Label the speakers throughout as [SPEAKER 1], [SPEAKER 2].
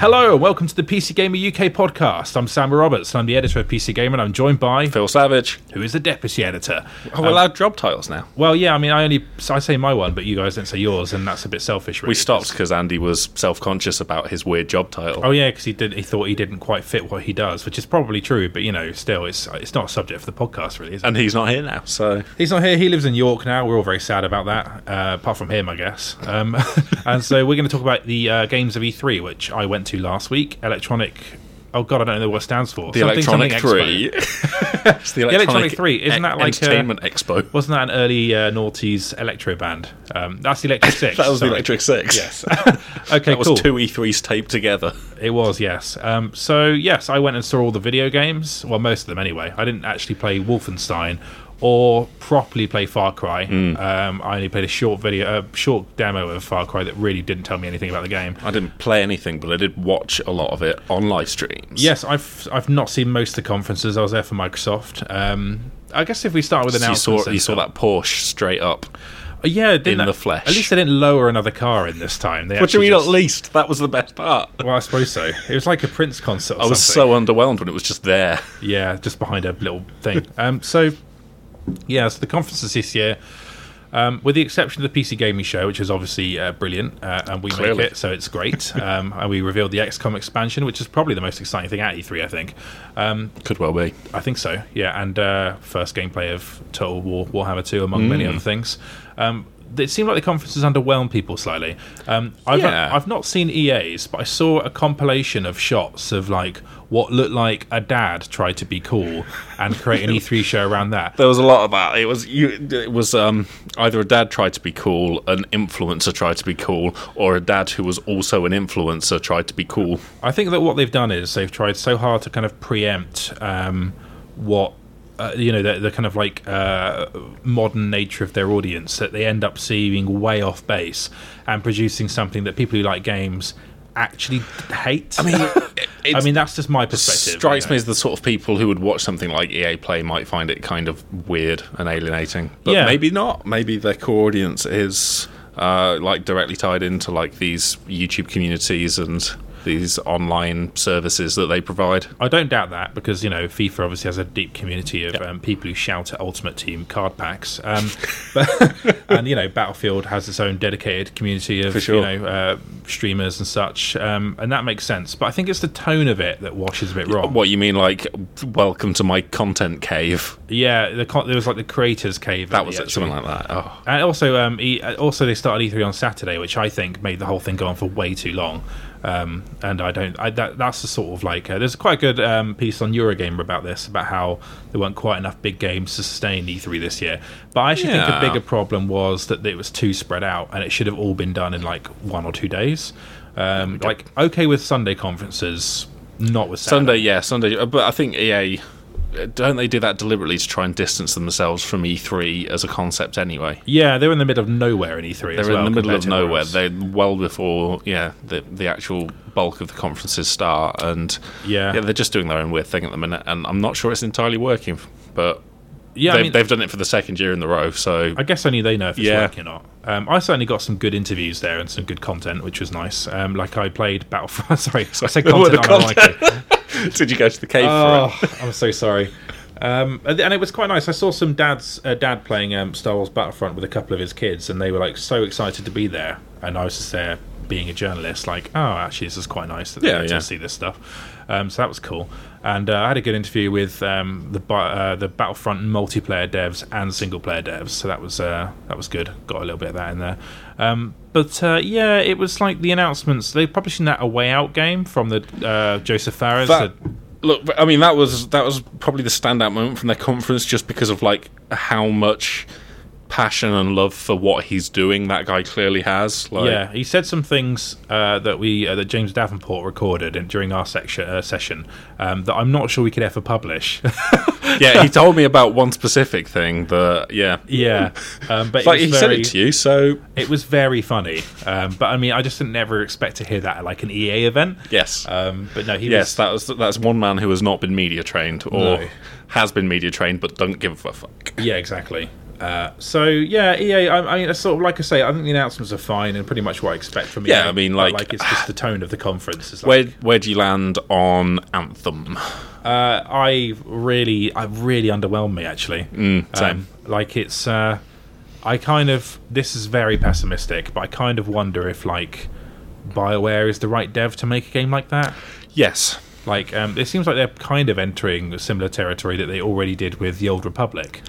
[SPEAKER 1] Hello, and welcome to the PC Gamer UK podcast. I'm Sam Roberts, and I'm the editor of PC Gamer, and I'm joined by
[SPEAKER 2] Phil Savage.
[SPEAKER 1] who is the deputy editor.
[SPEAKER 2] Oh, we're allowed job titles now.
[SPEAKER 1] Well, yeah, I mean, I only I say my one, but you guys didn't say yours, and that's a bit selfish. Really,
[SPEAKER 2] We stopped because Andy was self-conscious about his weird job title.
[SPEAKER 1] Oh yeah, because he did. He thought he didn't quite fit what he does, which is probably true. But you know, still, it's it's not a subject for the podcast, really. Is it?
[SPEAKER 2] And he's not here now, so
[SPEAKER 1] He's not here. He lives in York now. We're all very sad about that, uh, apart from him, I guess. Um, and so we're going to talk about the uh, games of E3, which I went to last week. Electronic. Oh God, I don't know what it stands for.
[SPEAKER 2] the
[SPEAKER 1] Something,
[SPEAKER 2] Electronic
[SPEAKER 1] something
[SPEAKER 2] Three. it's the
[SPEAKER 1] Electronic 3, isn't that like,
[SPEAKER 2] Entertainment Expo?
[SPEAKER 1] Wasn't that an early uh, noughties electro band? Um, that's the Electric Six.
[SPEAKER 2] That was
[SPEAKER 1] sorry.
[SPEAKER 2] the Electric Six.
[SPEAKER 1] Yes. okay,
[SPEAKER 2] That was two E3s taped together.
[SPEAKER 1] It was, yes. Um, so, yes, I went and saw all the video games. Well, most of them anyway. I didn't actually play Wolfenstein or properly play Far Cry.
[SPEAKER 2] Hmm.
[SPEAKER 1] Um, I only played a short video, a short demo of Far Cry that really didn't tell me anything about the game.
[SPEAKER 2] I didn't play anything, but I did watch a lot of it on live streams.
[SPEAKER 1] Yes, I've I've not seen most of the conferences. I was there for Microsoft. Um, I guess if we start with
[SPEAKER 2] So you saw you saw that Porsche straight up.
[SPEAKER 1] Uh, yeah,
[SPEAKER 2] in
[SPEAKER 1] that-
[SPEAKER 2] the flesh.
[SPEAKER 1] At least they didn't lower another car in this time. They
[SPEAKER 2] What do you mean?
[SPEAKER 1] just-
[SPEAKER 2] At least that was the best part.
[SPEAKER 1] Well, I suppose so. It was like a Prince concert. Or
[SPEAKER 2] I was
[SPEAKER 1] something.
[SPEAKER 2] so underwhelmed when it was just there.
[SPEAKER 1] Yeah, just behind a little thing. Um, so, yeah, so the conferences this year, um, with the exception of the PC Gaming Show, which is obviously uh, brilliant, uh, and we
[SPEAKER 2] Clearly.
[SPEAKER 1] make it, so it's great. um, and we revealed the XCOM expansion, which is probably the most exciting thing at E3, I think. Um,
[SPEAKER 2] Could well be.
[SPEAKER 1] I think so, yeah. And uh, first gameplay of Total War Warhammer 2, among many
[SPEAKER 2] Mm.
[SPEAKER 1] other things. It seemed like the conferences underwhelmed people slightly. Um, I've,
[SPEAKER 2] Yeah.
[SPEAKER 1] I've not seen EA's, but I saw a compilation of shots of like what looked like a dad tried to be cool and create an E3 show around that.
[SPEAKER 2] There was a lot of that. It was you. It was um, either a dad tried to be cool, an influencer tried to be cool, or a dad who was also an influencer tried to be cool.
[SPEAKER 1] I think that what they've done is they've tried so hard to kind of preempt um, what uh, you know the, the kind of like uh, modern nature of their audience that they end up seeing way off base and producing something that people who like games actually hate. I
[SPEAKER 2] mean,
[SPEAKER 1] I mean that's just my perspective.
[SPEAKER 2] strikes
[SPEAKER 1] you know.
[SPEAKER 2] me as the sort of people who would watch something like EA Play might find it kind of weird and alienating, but
[SPEAKER 1] Yeah.
[SPEAKER 2] maybe not. Maybe their core audience is uh, like directly tied into like these YouTube communities and these online services that they provide.
[SPEAKER 1] I don't doubt that because you know FIFA obviously has a deep community of um, people who shout at Ultimate Team card packs, um, but, and you know Battlefield has its own dedicated community of
[SPEAKER 2] sure.
[SPEAKER 1] you know uh, streamers and such, um, and that makes sense. But I think it's the tone of it that washes a bit wrong.
[SPEAKER 2] What you mean, like, welcome to my content cave?
[SPEAKER 1] Yeah, the, con- there was like the creators cave.
[SPEAKER 2] That was it, something like that. Oh.
[SPEAKER 1] And also, um, e- also they started E3 on Saturday, which I think made the whole thing go on for way too long. Um, and I don't. I, that, that's the sort of like. Uh, there's a quite a good um, piece on Eurogamer about this, about how there weren't quite enough big games to sustain E3 this year. But I actually think
[SPEAKER 2] Yeah.
[SPEAKER 1] a bigger problem was that it was too spread out, and it should have all been done in like one or two days. Um, like okay with Sunday conferences, not with Saturday.
[SPEAKER 2] Sunday, yeah, Sunday. uh, But I think EA don't they do that deliberately to try and distance themselves from E3 as a concept anyway?
[SPEAKER 1] Yeah, they're in the middle of nowhere in E3.
[SPEAKER 2] They're
[SPEAKER 1] well,
[SPEAKER 2] in the middle of nowhere. They're well before, yeah, the the actual bulk of the conferences start, and
[SPEAKER 1] Yeah.
[SPEAKER 2] yeah, they're just doing their own weird thing at the minute. And I'm not sure it's entirely working, but
[SPEAKER 1] yeah,
[SPEAKER 2] they've,
[SPEAKER 1] I mean,
[SPEAKER 2] they've done it for the second year in the row. So
[SPEAKER 1] I guess only they know if it's
[SPEAKER 2] Yeah.
[SPEAKER 1] working or not. Um, I certainly got some good interviews there and some good content, which was nice. Um, like I played Battlefront. Sorry, I said
[SPEAKER 2] The word
[SPEAKER 1] content.
[SPEAKER 2] content. did you go to the cave
[SPEAKER 1] Oh,
[SPEAKER 2] for it?
[SPEAKER 1] I'm so sorry. Um, and it was quite nice. I saw some dads, uh, dad playing um, Star Wars Battlefront with a couple of his kids, and they were like so excited to be there. And I was just there being a journalist, like, oh, actually, this is quite nice that they
[SPEAKER 2] Yeah,
[SPEAKER 1] get
[SPEAKER 2] yeah.
[SPEAKER 1] to see this stuff. Um, so that was cool. And uh, I had a good interview with um, the uh, the Battlefront multiplayer devs and single player devs. So that was uh, that was good. Got a little bit of that in there. Um, but uh, yeah, it was like the announcements. They're publishing that a way out game from the uh, Josef Fares.
[SPEAKER 2] That-
[SPEAKER 1] the-
[SPEAKER 2] Look, I mean that was that was probably the standout moment from their conference, just because of like how much passion and love for what he's doing that guy clearly has. Like,
[SPEAKER 1] yeah, he said some things uh, that we uh, that James Davenport recorded in, during our section uh, session um, that I'm not sure we could ever publish.
[SPEAKER 2] yeah. He told me about one specific thing that yeah,
[SPEAKER 1] yeah, um, but
[SPEAKER 2] like he
[SPEAKER 1] was
[SPEAKER 2] said it to you, so
[SPEAKER 1] It was very funny, um, but I mean, I just didn't never expect to hear that at like an EA event.
[SPEAKER 2] yes,
[SPEAKER 1] Um, but no, he
[SPEAKER 2] yes,
[SPEAKER 1] was.
[SPEAKER 2] that was that's one man who has not been media trained or
[SPEAKER 1] No.
[SPEAKER 2] has been media trained but don't give a fuck.
[SPEAKER 1] Yeah, exactly. Uh, so yeah, EA. I, I mean, it's sort of like I say, I think the announcements are fine and pretty much what I expect from EA.
[SPEAKER 2] Yeah, I mean,
[SPEAKER 1] but,
[SPEAKER 2] like-
[SPEAKER 1] it's just the tone of the conference. Is
[SPEAKER 2] Where where do you land on Anthem?
[SPEAKER 1] uh, I really, I really underwhelmed me actually.
[SPEAKER 2] Mm, same.
[SPEAKER 1] Um, like it's, uh, I kind of this is very pessimistic, but I kind of wonder if like Bioware is the right dev to make a game like that.
[SPEAKER 2] Yes.
[SPEAKER 1] Like, um, it seems like they're kind of entering a similar territory that they already did with the Old Republic.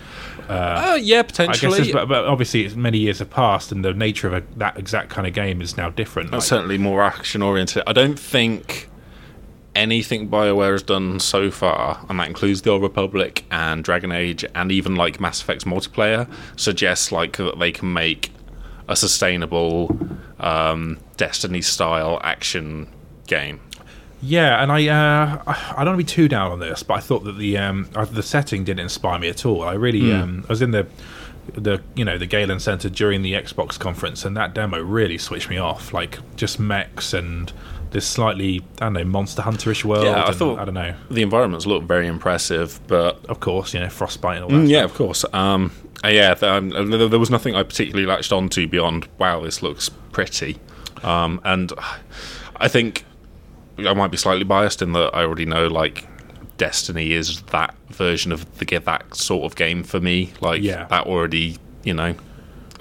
[SPEAKER 2] Uh, yeah,
[SPEAKER 1] I guess,
[SPEAKER 2] potentially.
[SPEAKER 1] but, but obviously, it's many years have passed, and the nature of a, that exact kind of game is now different. Like,
[SPEAKER 2] certainly more action oriented. I don't think anything BioWare has done so far, and that includes the Old Republic and Dragon Age, and even like Mass Effect's multiplayer, suggests like that they can make a sustainable um, Destiny style action game.
[SPEAKER 1] Yeah, and I, uh, I don't want to be too down on this, but I thought that the um, uh, the setting didn't inspire me at all. I really, um, I was in the the you know the Galen Center during the Xbox conference, and that demo really switched me off. Like just mechs and this slightly I don't know monster hunterish world.
[SPEAKER 2] Yeah, I
[SPEAKER 1] and
[SPEAKER 2] thought-
[SPEAKER 1] I don't know.
[SPEAKER 2] The environments look very impressive, but
[SPEAKER 1] Of course, you know frostbite and all that.
[SPEAKER 2] Mm, yeah,
[SPEAKER 1] stuff.
[SPEAKER 2] of course. Um, uh, yeah, th- um, there there was nothing I particularly latched onto beyond wow, this looks pretty. Um, and I think I might be slightly biased in that I already know like Destiny is that version of the that sort of game for me. Like
[SPEAKER 1] Yeah.
[SPEAKER 2] that already, you know,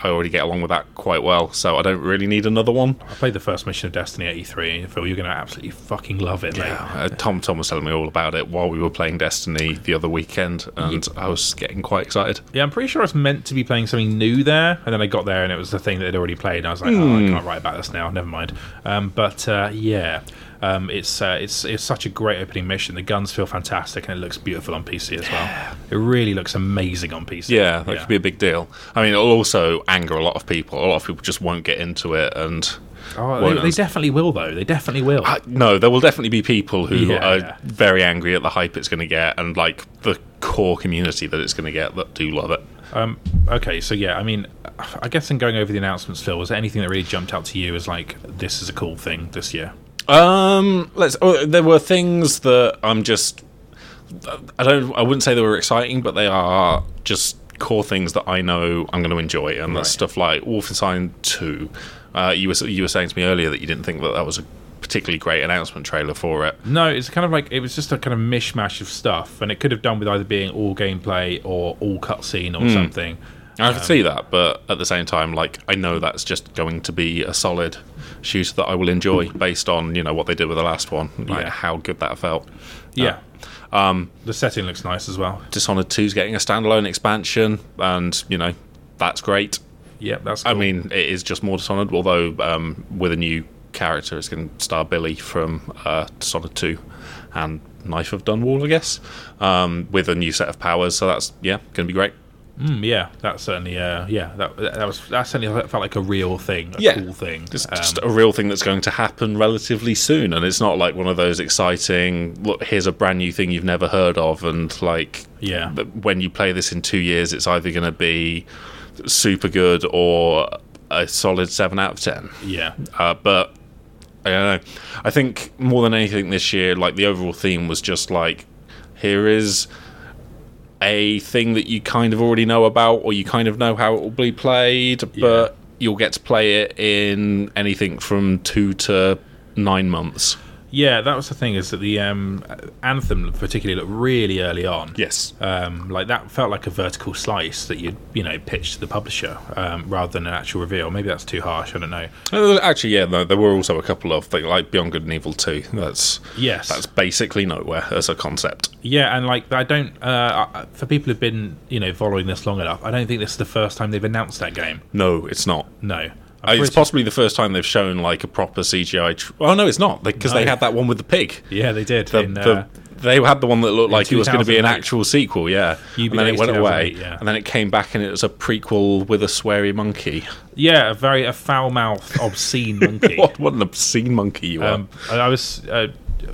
[SPEAKER 2] I already get along with that quite well, so I don't really need another one.
[SPEAKER 1] I played the first mission of Destiny at E3, and Phil, you're going to absolutely fucking love it, mate.
[SPEAKER 2] Uh, Tom Tom was telling me all about it while we were playing Destiny the other weekend, and I was getting quite excited.
[SPEAKER 1] Yeah, I'm pretty sure I was meant to be playing something new there, and then I got there and it was the thing that I'd already played. And I was like, oh, I can't write about this now. Never mind. Um, but uh, yeah, um, it's uh, it's it's such a great opening mission. The guns feel fantastic, and it looks beautiful on PC as well. It really looks amazing on PC.
[SPEAKER 2] Yeah, that could be a big deal. I mean, it'll also anger a lot of people. A lot of people just won't get into it, and
[SPEAKER 1] Oh, they, they definitely will, though. They definitely will.
[SPEAKER 2] I, no, there will definitely be people who
[SPEAKER 1] Yeah,
[SPEAKER 2] are
[SPEAKER 1] yeah.
[SPEAKER 2] very angry at the hype it's going to get, and like the core community that it's going to get that do love it.
[SPEAKER 1] Um, okay, so yeah, I mean, I guess in going over the announcements, Phil, was there anything that really jumped out to you as like this is a cool thing this year?
[SPEAKER 2] Um, let's. Oh, there were things that I'm just. I don't. I wouldn't say they were exciting, but they are just core things that I know I'm going to enjoy, and that's
[SPEAKER 1] Right.
[SPEAKER 2] stuff like Wolfenstein Two. Uh, you were you were saying to me earlier that you didn't think that that was a particularly great announcement trailer for it.
[SPEAKER 1] No, it's kind of like it was just a kind of mishmash of stuff, and it could have done with either being all gameplay or all cutscene or something.
[SPEAKER 2] I can see that, but at the same time, like I know that's just going to be a solid shooter that I will enjoy based on you know what they did with the last one, like
[SPEAKER 1] Yeah.
[SPEAKER 2] how good that felt.
[SPEAKER 1] Yeah. Um, the setting looks nice as well.
[SPEAKER 2] Dishonored 2's getting a standalone expansion, and you know that's great.
[SPEAKER 1] Yep, that's.
[SPEAKER 2] I mean, it is just more Dishonored, although um, with a new character, it's going to star Billie from uh, Dishonored 2 and Knife of Dunwall, I guess, um, with a new set of powers. So that's yeah, going to be great.
[SPEAKER 1] Mm, yeah, that certainly. Uh, yeah, that that was that certainly felt like a real thing, a
[SPEAKER 2] Yeah.
[SPEAKER 1] cool thing.
[SPEAKER 2] It's
[SPEAKER 1] Um,
[SPEAKER 2] just a real thing that's going to happen relatively soon, and it's not like one of those exciting. Look, here's a brand new thing you've never heard of, and like
[SPEAKER 1] yeah,
[SPEAKER 2] when you play this in two years, it's either going to be super good or a solid seven out of ten.
[SPEAKER 1] yeah,
[SPEAKER 2] Uh, but I don't know. I think more than anything this year, like the overall theme was just like, here is a thing that you kind of already know about, or you kind of know how it will be played, but you'll get to play it in anything from two to nine months.
[SPEAKER 1] Yeah. That was the thing is that the um, anthem particularly looked really early on.
[SPEAKER 2] Yes.
[SPEAKER 1] Um, like that felt like a vertical slice that you'd you know pitch to the publisher um, rather than an actual reveal. Maybe that's too harsh. I don't know.
[SPEAKER 2] Uh, Actually, yeah, no, there were also a couple of things like Beyond Good and Evil 2. That's
[SPEAKER 1] Yes,
[SPEAKER 2] that's basically nowhere as a concept.
[SPEAKER 1] Yeah, and like I don't. Uh, for people who've been you know following this long enough, I don't think this is the first time they've announced that game.
[SPEAKER 2] No, it's not.
[SPEAKER 1] No,
[SPEAKER 2] It's possibly the first time they've shown like a proper CGI. Tr- oh no, it's not because they
[SPEAKER 1] No.
[SPEAKER 2] had that one with the pig.
[SPEAKER 1] Yeah, they did.
[SPEAKER 2] The,
[SPEAKER 1] in,
[SPEAKER 2] the,
[SPEAKER 1] uh,
[SPEAKER 2] they had the one that looked like it was going to be an actual sequel, yeah. and then it went away,
[SPEAKER 1] yeah.
[SPEAKER 2] and then it came back and it was a prequel with a sweary monkey.
[SPEAKER 1] yeah, a very a foul mouthed, obscene monkey.
[SPEAKER 2] what, what an obscene monkey you are!
[SPEAKER 1] Um, I I was uh,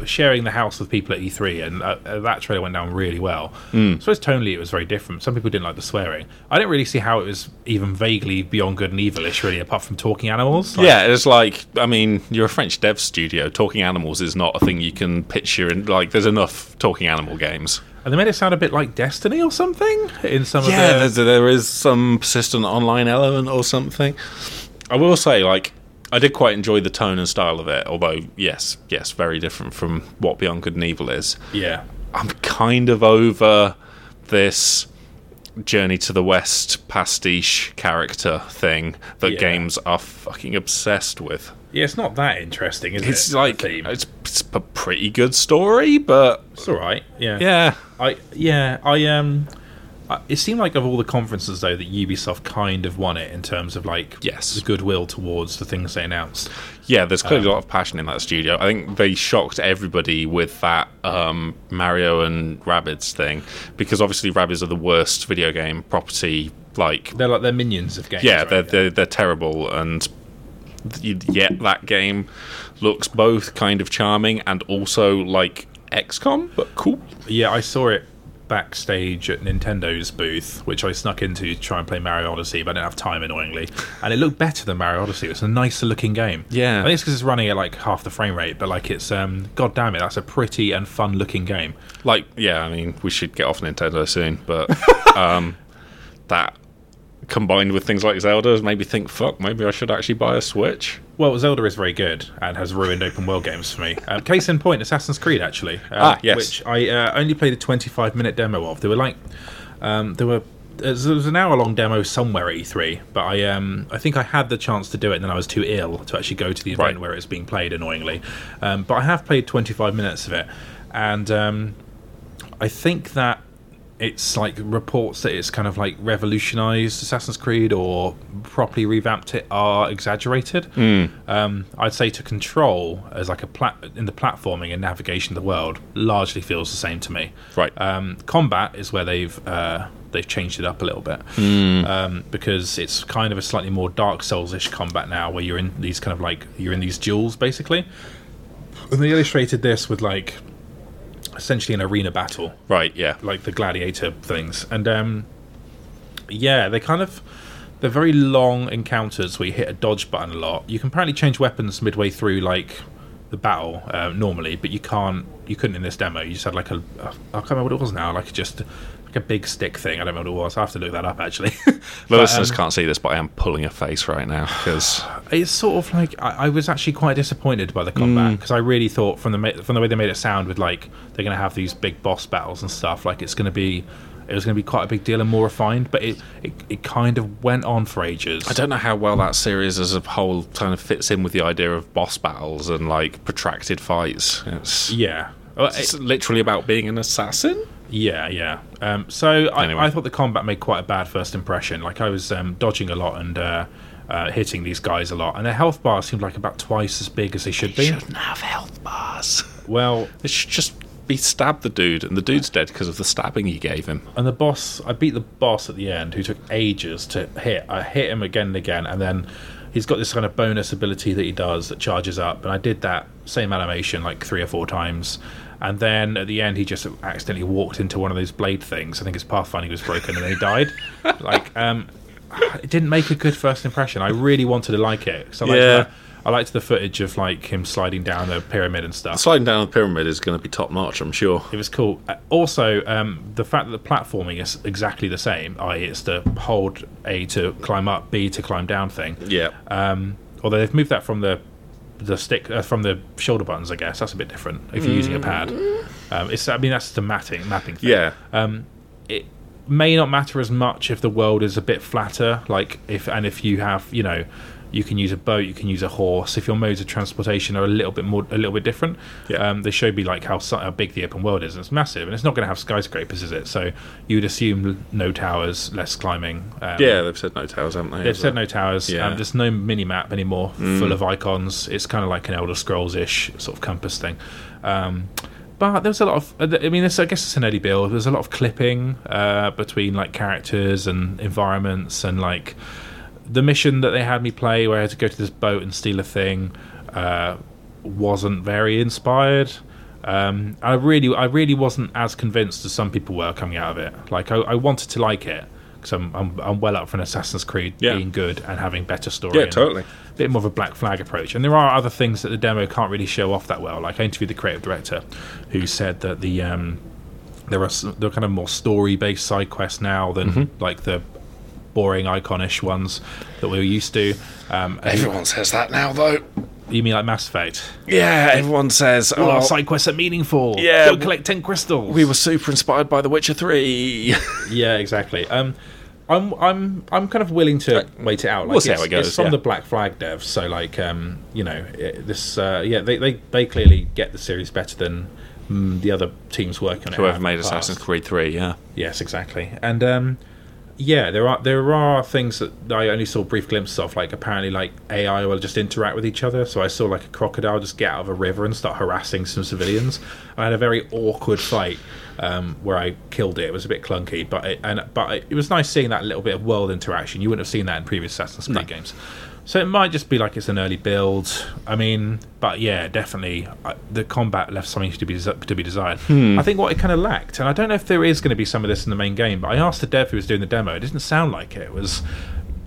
[SPEAKER 1] sharing the house with people at E3, and uh, uh, that trailer went down really well.
[SPEAKER 2] Hmm.
[SPEAKER 1] I suppose tonally it was very different. Some people didn't like the swearing. I didn't really see how it was even vaguely beyond good and evilish, really, apart from talking animals. Like,
[SPEAKER 2] yeah, it's like I mean, you're a French dev studio. Talking animals is not a thing you can picture, and like, there's enough talking animal games.
[SPEAKER 1] and they made it sound a bit like Destiny or something in some
[SPEAKER 2] yeah,
[SPEAKER 1] of the.
[SPEAKER 2] there is some persistent online element or something. I will say, like, I did quite enjoy the tone and style of it. Although, yes, yes, very different from what Beyond Good and Evil is.
[SPEAKER 1] Yeah,
[SPEAKER 2] I'm kind of over this Journey to the West pastiche character thing that
[SPEAKER 1] Yeah.
[SPEAKER 2] games are fucking obsessed with.
[SPEAKER 1] yeah, it's not that interesting, is
[SPEAKER 2] It's
[SPEAKER 1] it? the
[SPEAKER 2] like
[SPEAKER 1] theme?
[SPEAKER 2] it's, it's a pretty good story, but
[SPEAKER 1] It's all right. Yeah,
[SPEAKER 2] yeah,
[SPEAKER 1] I yeah I um. It seemed like of all the conferences though that Ubisoft kind of won it in terms of like
[SPEAKER 2] Yes.
[SPEAKER 1] the goodwill towards the things they announced.
[SPEAKER 2] yeah. There's clearly
[SPEAKER 1] Um,
[SPEAKER 2] a lot of passion in that studio. I think they shocked everybody with that um, Mario and Rabbids thing because obviously Rabbids are the worst video game property. Like,
[SPEAKER 1] They're like they're minions of games.
[SPEAKER 2] yeah,
[SPEAKER 1] right?
[SPEAKER 2] they're, they're they're terrible, and yet that game looks both kind of charming and also like XCOM, but cool.
[SPEAKER 1] Yeah, I saw it backstage at Nintendo's booth, which I snuck into to try and play Mario Odyssey, but I didn't have time annoyingly. And it looked better than Mario Odyssey. It's a nicer looking game.
[SPEAKER 2] Yeah.
[SPEAKER 1] I think it's because it's running at like half the frame rate, but like it's um, god damn it, that's a pretty and fun looking game.
[SPEAKER 2] Like, yeah, I mean, we should get off Nintendo soon, but um, that combined with things like Zelda me think, fuck, maybe I should actually buy a Switch.
[SPEAKER 1] Well, Zelda is very good and has ruined open world games for me. Um, case in point, Assassin's Creed actually. Um,
[SPEAKER 2] Ah, yes.
[SPEAKER 1] Which I uh, only played a 25 minute demo of. There were like, um, there were. There was an hour long demo somewhere at E3, but I um I think I had the chance to do it, and then I was too ill to actually go to the event
[SPEAKER 2] Right.
[SPEAKER 1] where it's being played. Annoyingly, um, but I have played 25 minutes of it, and um, I think that it's like reports that it's kind of like revolutionized Assassin's Creed or properly revamped it are exaggerated. Um, I'd say to control as like a plat in the platforming and navigation of the world largely feels the same to me.
[SPEAKER 2] Right.
[SPEAKER 1] Um, combat is where they've uh, they've changed it up a little bit um, because it's kind of a slightly more Dark Souls-ish combat now, where you're in these kind of like you're in these duels basically. And they illustrated this with like essentially an arena battle.
[SPEAKER 2] Right, yeah.
[SPEAKER 1] like the gladiator things. And um yeah they kind of they're very long encounters where you hit a dodge button a lot. You can apparently change weapons midway through like the battle uh, normally but you can't you couldn't in this demo. You just had like a I can't remember what it was now like just like a big stick thing. I don't know what it was. I have to look that up actually.
[SPEAKER 2] The
[SPEAKER 1] But,
[SPEAKER 2] listeners
[SPEAKER 1] um,
[SPEAKER 2] can't see this, but I am pulling a face right now because
[SPEAKER 1] it's sort of like I, I was actually quite disappointed by the combat because I really thought from the ma- from the way they made it sound with like they're going to have these big boss battles and stuff like it's going to be it was going to be quite a big deal and more refined but it, it it kind of went on for ages.
[SPEAKER 2] I don't know how well that series as a whole kind of fits in with the idea of boss battles and like protracted fights. It's,
[SPEAKER 1] yeah. Well,
[SPEAKER 2] it's
[SPEAKER 1] it-
[SPEAKER 2] literally about being an assassin.
[SPEAKER 1] yeah yeah. Um, so I, I thought the combat made quite a bad first impression. Like I was um, dodging a lot and uh, uh, hitting these guys a lot and their health bar seemed like about twice as big as they should be
[SPEAKER 2] Shouldn't have health bars.
[SPEAKER 1] well
[SPEAKER 2] It should just be stab the dude, and the dude's dead because of the stabbing he gave him.
[SPEAKER 1] And the boss, I beat the boss at the end, who took ages to hit. I hit him again and again, and then he's got this kind of bonus ability that he does that charges up. And I did that same animation like three or four times. And then at the end, he just accidentally walked into one of those blade things. I think his pathfinding was broken, and then he died. like, um, it didn't make a good first impression. I really wanted to like it. So I liked,
[SPEAKER 2] Yeah.
[SPEAKER 1] the, I liked the footage of like him sliding down a pyramid and stuff.
[SPEAKER 2] Sliding down the pyramid is going to be top notch, I'm sure.
[SPEAKER 1] It was cool. Uh, also, um, the fact that the platforming is exactly the same, i.e., it's the hold A to climb up, B to climb down thing.
[SPEAKER 2] Yeah.
[SPEAKER 1] Um, although they've moved that from the the stick uh, from the shoulder buttons, I guess that's a bit different if you're using a pad. Um, it's I mean that's the matting mapping thing.
[SPEAKER 2] Yeah.
[SPEAKER 1] Um, may not matter as much if the world is a bit flatter, like if and if you have you know. You can use a boat. You can use a horse. If your modes of transportation are a little bit more, a little bit different,
[SPEAKER 2] Yeah.
[SPEAKER 1] um, they show me like how, how big the open world is. And it's massive, and it's not going to have skyscrapers, is it? So you would assume no towers, less climbing. Um,
[SPEAKER 2] Yeah, they've said no towers, haven't they?
[SPEAKER 1] They've said no towers.
[SPEAKER 2] Yeah.
[SPEAKER 1] Um, there's no mini map anymore, full of icons. It's kind of like an Elder Scrolls ish sort of compass thing. But there's a lot of. uh, I mean, I guess it's an early build. There's a lot of clipping uh, between like characters and environments, and like the mission that they had me play, where I had to go to this boat and steal a thing, uh, wasn't very inspired. Um, I really, I really wasn't as convinced as some people were coming out of it. Like, I, I wanted to like it because I'm, I'm, I'm well up for an Assassin's Creed
[SPEAKER 2] Yeah.
[SPEAKER 1] being good and having better story.
[SPEAKER 2] Yeah, totally.
[SPEAKER 1] A bit more of a black flag approach. And there are other things that the demo can't really show off that well. Like I interviewed the creative director, who said that the um, There are s- there are kind of more story based side quests now than
[SPEAKER 2] Mm-hmm.
[SPEAKER 1] like the boring iconish ones that we were used to. Um,
[SPEAKER 2] Everyone says that now, though.
[SPEAKER 1] you mean like Mass Effect?
[SPEAKER 2] Yeah, everyone says,
[SPEAKER 1] All our
[SPEAKER 2] oh,
[SPEAKER 1] side quests are meaningful.
[SPEAKER 2] Yeah,
[SPEAKER 1] go collect ten crystals.
[SPEAKER 2] we were super inspired by The Witcher 3.
[SPEAKER 1] Yeah, exactly. Um, I'm I'm I'm kind of willing to wait it out. Like
[SPEAKER 2] We'll see how it goes,
[SPEAKER 1] It's from
[SPEAKER 2] yeah.
[SPEAKER 1] the Black Flag devs, so like um, you know it, this uh, yeah they, they they clearly get the series better than mm, the other teams working on it.
[SPEAKER 2] Whoever made
[SPEAKER 1] in the past.
[SPEAKER 2] Assassin's Creed 3, yeah.
[SPEAKER 1] Yes, exactly. And um, yeah, there are there are things that I only saw brief glimpses of. Like apparently, like AI will just interact with each other. So I saw like a crocodile just get out of a river and start harassing some civilians. I had a very awkward fight um, where I killed it. It was a bit clunky, but it, and but it, it was nice seeing that little bit of world interaction. You wouldn't have seen that in previous Assassin's Creed games. So it might just be like it's an early build. I mean, but yeah, definitely uh, the combat left something to be to be desired. I think what it kind of lacked, and I don't know if there is going to be some of this in the main game, but I asked the dev who was doing the demo. It didn't sound like it. It was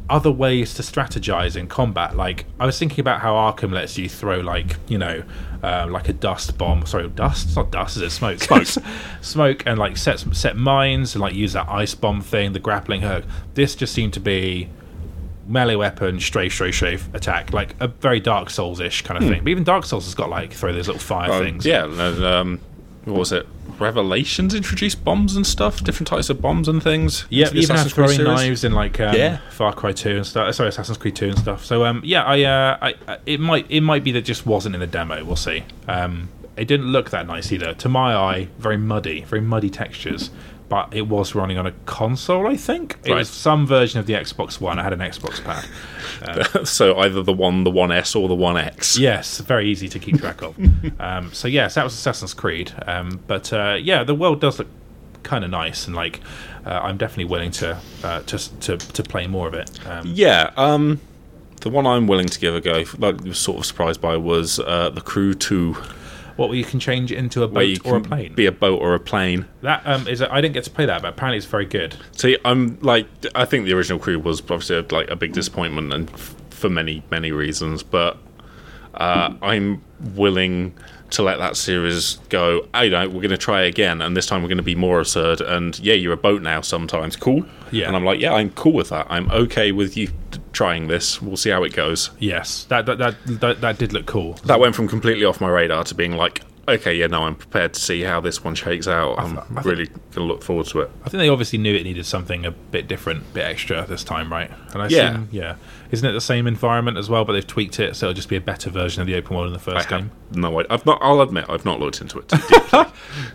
[SPEAKER 1] other ways to strategize in combat. Like I was thinking about how Arkham lets you throw like you know uh, like a dust bomb. Sorry, dust. It's not dust. Is it smoke? Smoke. smoke and like set set mines and like use that ice bomb thing, the grappling hook. This just seemed to be melee weapon, strafe, strafe, strafe attack, like a very Dark Souls ish kind of thing. But even Dark Souls has got like throw those little fire
[SPEAKER 2] Um,
[SPEAKER 1] things.
[SPEAKER 2] Yeah, um, what was it? Revelations introduced bombs and stuff, different types of bombs and things.
[SPEAKER 1] Yeah, even
[SPEAKER 2] Assassin's Creed
[SPEAKER 1] throwing knives in like um,
[SPEAKER 2] Yeah.
[SPEAKER 1] Far Cry Two and stuff. Sorry, Assassin's Creed Two and stuff. So um, yeah, I, uh, I, it might it might be that it just wasn't in the demo. We'll see. Um, it didn't look that nice either. To my eye, very muddy, very muddy textures. But it was running on a console, I think. It
[SPEAKER 2] Right.
[SPEAKER 1] was some version of the Xbox One. I had an Xbox pad.
[SPEAKER 2] so either the one, the One S, or the One X.
[SPEAKER 1] Yes, very easy to keep track of. um, so yes, that was Assassin's Creed. Um, but uh, yeah, the world does look kind of nice, and like uh, I'm definitely willing to uh, to to to play more of it. Um,
[SPEAKER 2] Yeah, um, the one I'm willing to give a go, like, was sort of surprised by, was uh, the Crew Two,
[SPEAKER 1] what you can change it into a boat or a plane.
[SPEAKER 2] be a boat or a plane.
[SPEAKER 1] that um, is I didn't get to play that, but apparently it's very good.
[SPEAKER 2] See, I'm like, I think the original Crew was obviously like a big disappointment, and f- for many many reasons. But uh, I'm willing to let that series go. I know we're going to try again, and this time we're going to be more absurd. And yeah, you're a boat now. Sometimes cool.
[SPEAKER 1] Yeah.
[SPEAKER 2] and I'm like, yeah, I'm cool with that. I'm okay with you trying this. We'll see how it goes.
[SPEAKER 1] Yes, that that that that, that did look cool.
[SPEAKER 2] That went from completely off my radar to being like, okay, yeah, no, I'm prepared to see how this one shakes out. I'm
[SPEAKER 1] I think-
[SPEAKER 2] really to look forward to it.
[SPEAKER 1] I think they obviously knew it needed something a bit different, bit extra this time, right? And I
[SPEAKER 2] Yeah.
[SPEAKER 1] assume, yeah, isn't it the same environment as well? But they've tweaked it, so it'll just be a better version of the open world in the first
[SPEAKER 2] have
[SPEAKER 1] game.
[SPEAKER 2] no idea. I've not. I'll admit, I've not looked into it.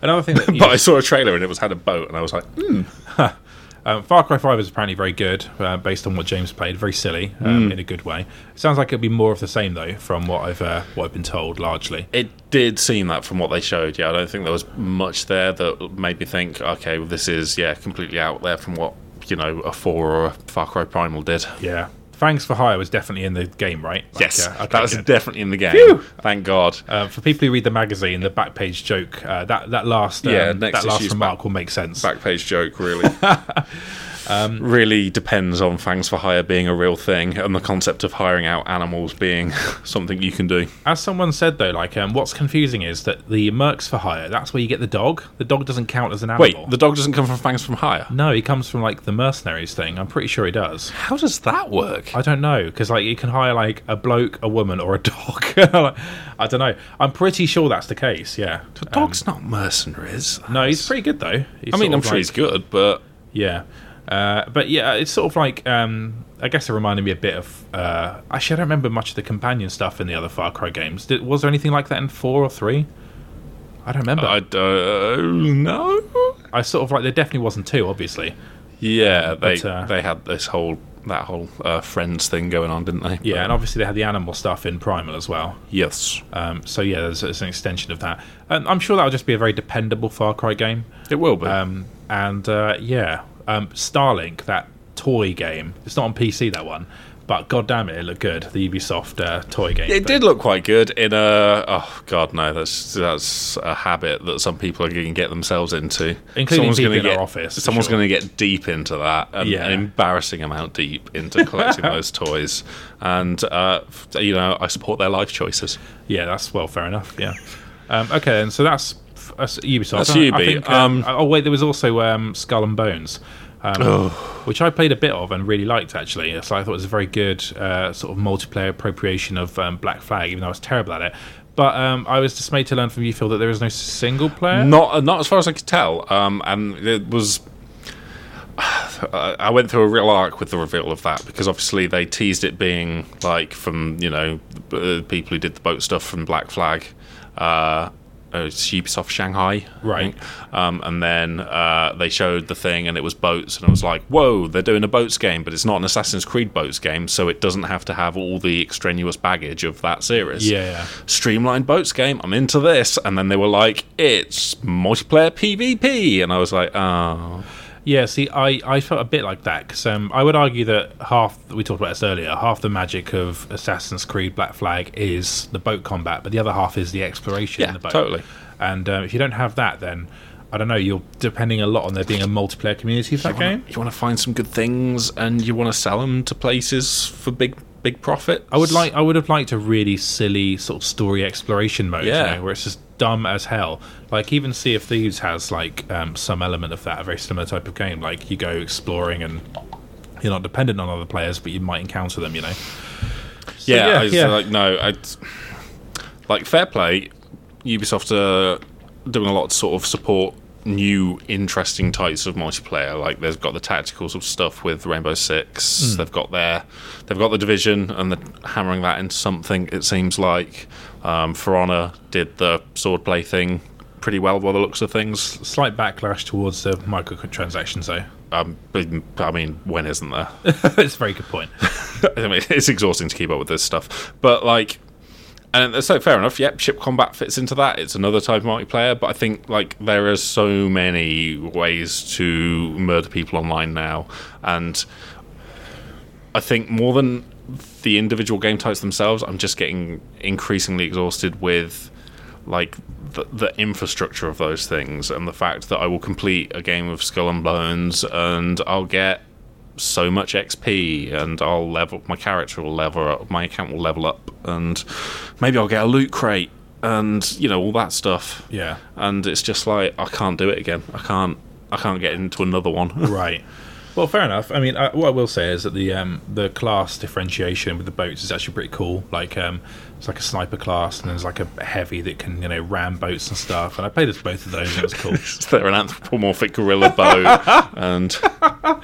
[SPEAKER 1] Another thing
[SPEAKER 2] but I saw a trailer and it was had a boat, and I was like, hmm.
[SPEAKER 1] Um, Far Cry 5 is apparently very good, uh, based on what James played. Very silly, um, in a good way. It sounds like it'll be more of the same, though, from what I've uh, what I've been told, largely.
[SPEAKER 2] It did seem that from what they showed. Yeah, I don't think there was much there that made me think, okay, well, this is yeah completely out there from what you know a four or a Far Cry Primal did.
[SPEAKER 1] Yeah. Fangs for Hire was definitely in the game, right? Like,
[SPEAKER 2] Yes,
[SPEAKER 1] uh, okay,
[SPEAKER 2] that was
[SPEAKER 1] good.
[SPEAKER 2] definitely in the game.
[SPEAKER 1] Phew!
[SPEAKER 2] Thank God.
[SPEAKER 1] Uh, for people who read the magazine, the back page joke, uh, that that last um,
[SPEAKER 2] Yeah, next
[SPEAKER 1] that last remark
[SPEAKER 2] back-
[SPEAKER 1] will make sense.
[SPEAKER 2] Back page joke, really. really depends on Fangs for Hire being a real thing and the concept of hiring out animals being something you can do.
[SPEAKER 1] As someone said though, like um, what's confusing is that the Mercs for Hire, that's where you get the dog. The dog doesn't count as an animal.
[SPEAKER 2] Wait, the dog doesn't come from Fangs from Hire?
[SPEAKER 1] no, he comes from like the mercenaries thing. I'm pretty sure he does.
[SPEAKER 2] How does that work?
[SPEAKER 1] I don't know because like you can hire like a bloke, a woman, or a dog. I don't know. I'm pretty sure that's the case. Yeah.
[SPEAKER 2] The dog's not mercenaries.
[SPEAKER 1] No, he's pretty good though. He's
[SPEAKER 2] I mean, I'm sure
[SPEAKER 1] like-
[SPEAKER 2] he's good, but
[SPEAKER 1] Yeah. Uh, but yeah, it's sort of like um, I guess it reminded me a bit of. Uh, actually, I don't remember much of the companion stuff in the other Far Cry games. Did, was there anything like that in four or three? I don't remember.
[SPEAKER 2] I don't know.
[SPEAKER 1] I sort of like there definitely wasn't two, obviously.
[SPEAKER 2] Yeah, they
[SPEAKER 1] But, uh,
[SPEAKER 2] they had this whole that whole uh, friends thing going on, didn't they?
[SPEAKER 1] Yeah, and obviously they had the animal stuff in Primal as well.
[SPEAKER 2] Yes,
[SPEAKER 1] Um, so yeah, there's, there's an extension of that. And I'm sure that'll just be a very dependable Far Cry game.
[SPEAKER 2] it will be.
[SPEAKER 1] Um, and uh, yeah, um, Starlink, that toy game. It's not on PC that one, but god damn it, it looked good. The Ubisoft uh, toy game.
[SPEAKER 2] it
[SPEAKER 1] thing.
[SPEAKER 2] did look quite good in a. Oh God, no! That's that's a habit that some people are going to get themselves into.
[SPEAKER 1] Including people
[SPEAKER 2] gonna
[SPEAKER 1] in our office,
[SPEAKER 2] Someone's
[SPEAKER 1] sure.
[SPEAKER 2] going to get deep into that, and
[SPEAKER 1] Yeah.
[SPEAKER 2] an embarrassing amount deep into collecting those toys. And uh, you know, I support their life choices.
[SPEAKER 1] Yeah, that's well, fair enough. Yeah. Um, okay, and so that's uh, Ubisoft.
[SPEAKER 2] That's
[SPEAKER 1] I- I think, um,
[SPEAKER 2] Um,
[SPEAKER 1] oh wait, there was also um, Skull and Bones, um, which I played a bit of and really liked. Actually, so I thought it was a very good uh, sort of multiplayer appropriation of um, Black Flag, even though I was terrible at it. But um, I was dismayed to learn from you, Phil, that there is no single player.
[SPEAKER 2] Not not as far as I could tell. Um, and it was. I went through a real arc with the reveal of that because obviously they teased it being like from you know uh, people who did the boat stuff from Black Flag, uh, uh, Ubisoft Shanghai,
[SPEAKER 1] Right.
[SPEAKER 2] Um, and then uh, they showed the thing and it was boats and I was like, whoa, they're doing a boats game, but it's not an Assassin's Creed boats game, so it doesn't have to have all the extraneous baggage of that series
[SPEAKER 1] Yeah, yeah.
[SPEAKER 2] streamlined boats game. I'm into this. And then they were like, it's multiplayer PvP. And I was like, oh.
[SPEAKER 1] Yeah, see, I, I felt a bit like that because um, I would argue that half we talked about this earlier. Half the magic of Assassin's Creed Black Flag is the boat combat, but the other half is the exploration
[SPEAKER 2] Yeah,
[SPEAKER 1] in the boat.
[SPEAKER 2] totally.
[SPEAKER 1] And um, if you don't have that, then I don't know. You're depending a lot on there being a multiplayer community for that game.
[SPEAKER 2] You want to find some good things and you want to sell them to places for big, big profit.
[SPEAKER 1] I would like. I would have liked a really silly sort of story exploration mode,
[SPEAKER 2] Yeah.
[SPEAKER 1] you know, where it's just dumb as hell. Like even Sea of Thieves has like um, some element of that, a very similar type of game. Like you go exploring and you're not dependent on other players, but you might encounter them. You know. So,
[SPEAKER 2] yeah,
[SPEAKER 1] yeah,
[SPEAKER 2] I was
[SPEAKER 1] yeah.
[SPEAKER 2] like, no. I, like, fair play. Ubisoft are doing a lot to sort of support new, interesting types of multiplayer. Like, they've got the tactical sort of stuff with Rainbow Six.
[SPEAKER 1] Hmm.
[SPEAKER 2] They've got their, they've got the Division, and they're hammering that into something. It seems like um, For Honor did the swordplay thing pretty well by the looks of things.
[SPEAKER 1] Slight backlash towards the microtransactions, though.
[SPEAKER 2] Um, but, I mean, when isn't there?
[SPEAKER 1] It's a very good point.
[SPEAKER 2] I mean, it's exhausting to keep up with this stuff. But like, and so fair enough. Yep, ship combat fits into that. It's another type of multiplayer. But I think like there are so many ways to murder people online now, and I think more than the individual game types themselves, I'm just getting increasingly exhausted with like the, the infrastructure of those things and the fact that I will complete a game of Skull and Bones and I'll get so much XP and I'll level my character will level up, my account will level up, and maybe I'll get a loot crate and you know all that stuff.
[SPEAKER 1] Yeah.
[SPEAKER 2] And it's just like I can't do it again. I can't. I can't get into another one.
[SPEAKER 1] Right. Well, fair enough. I mean, uh, what I will say is that the um, the class differentiation with the boats is actually pretty cool. Like, um, it's like a sniper class, and there's like a heavy that can you know ram boats and stuff. And I played as both of those, it was cool.
[SPEAKER 2] Is there an anthropomorphic gorilla boat and
[SPEAKER 1] uh,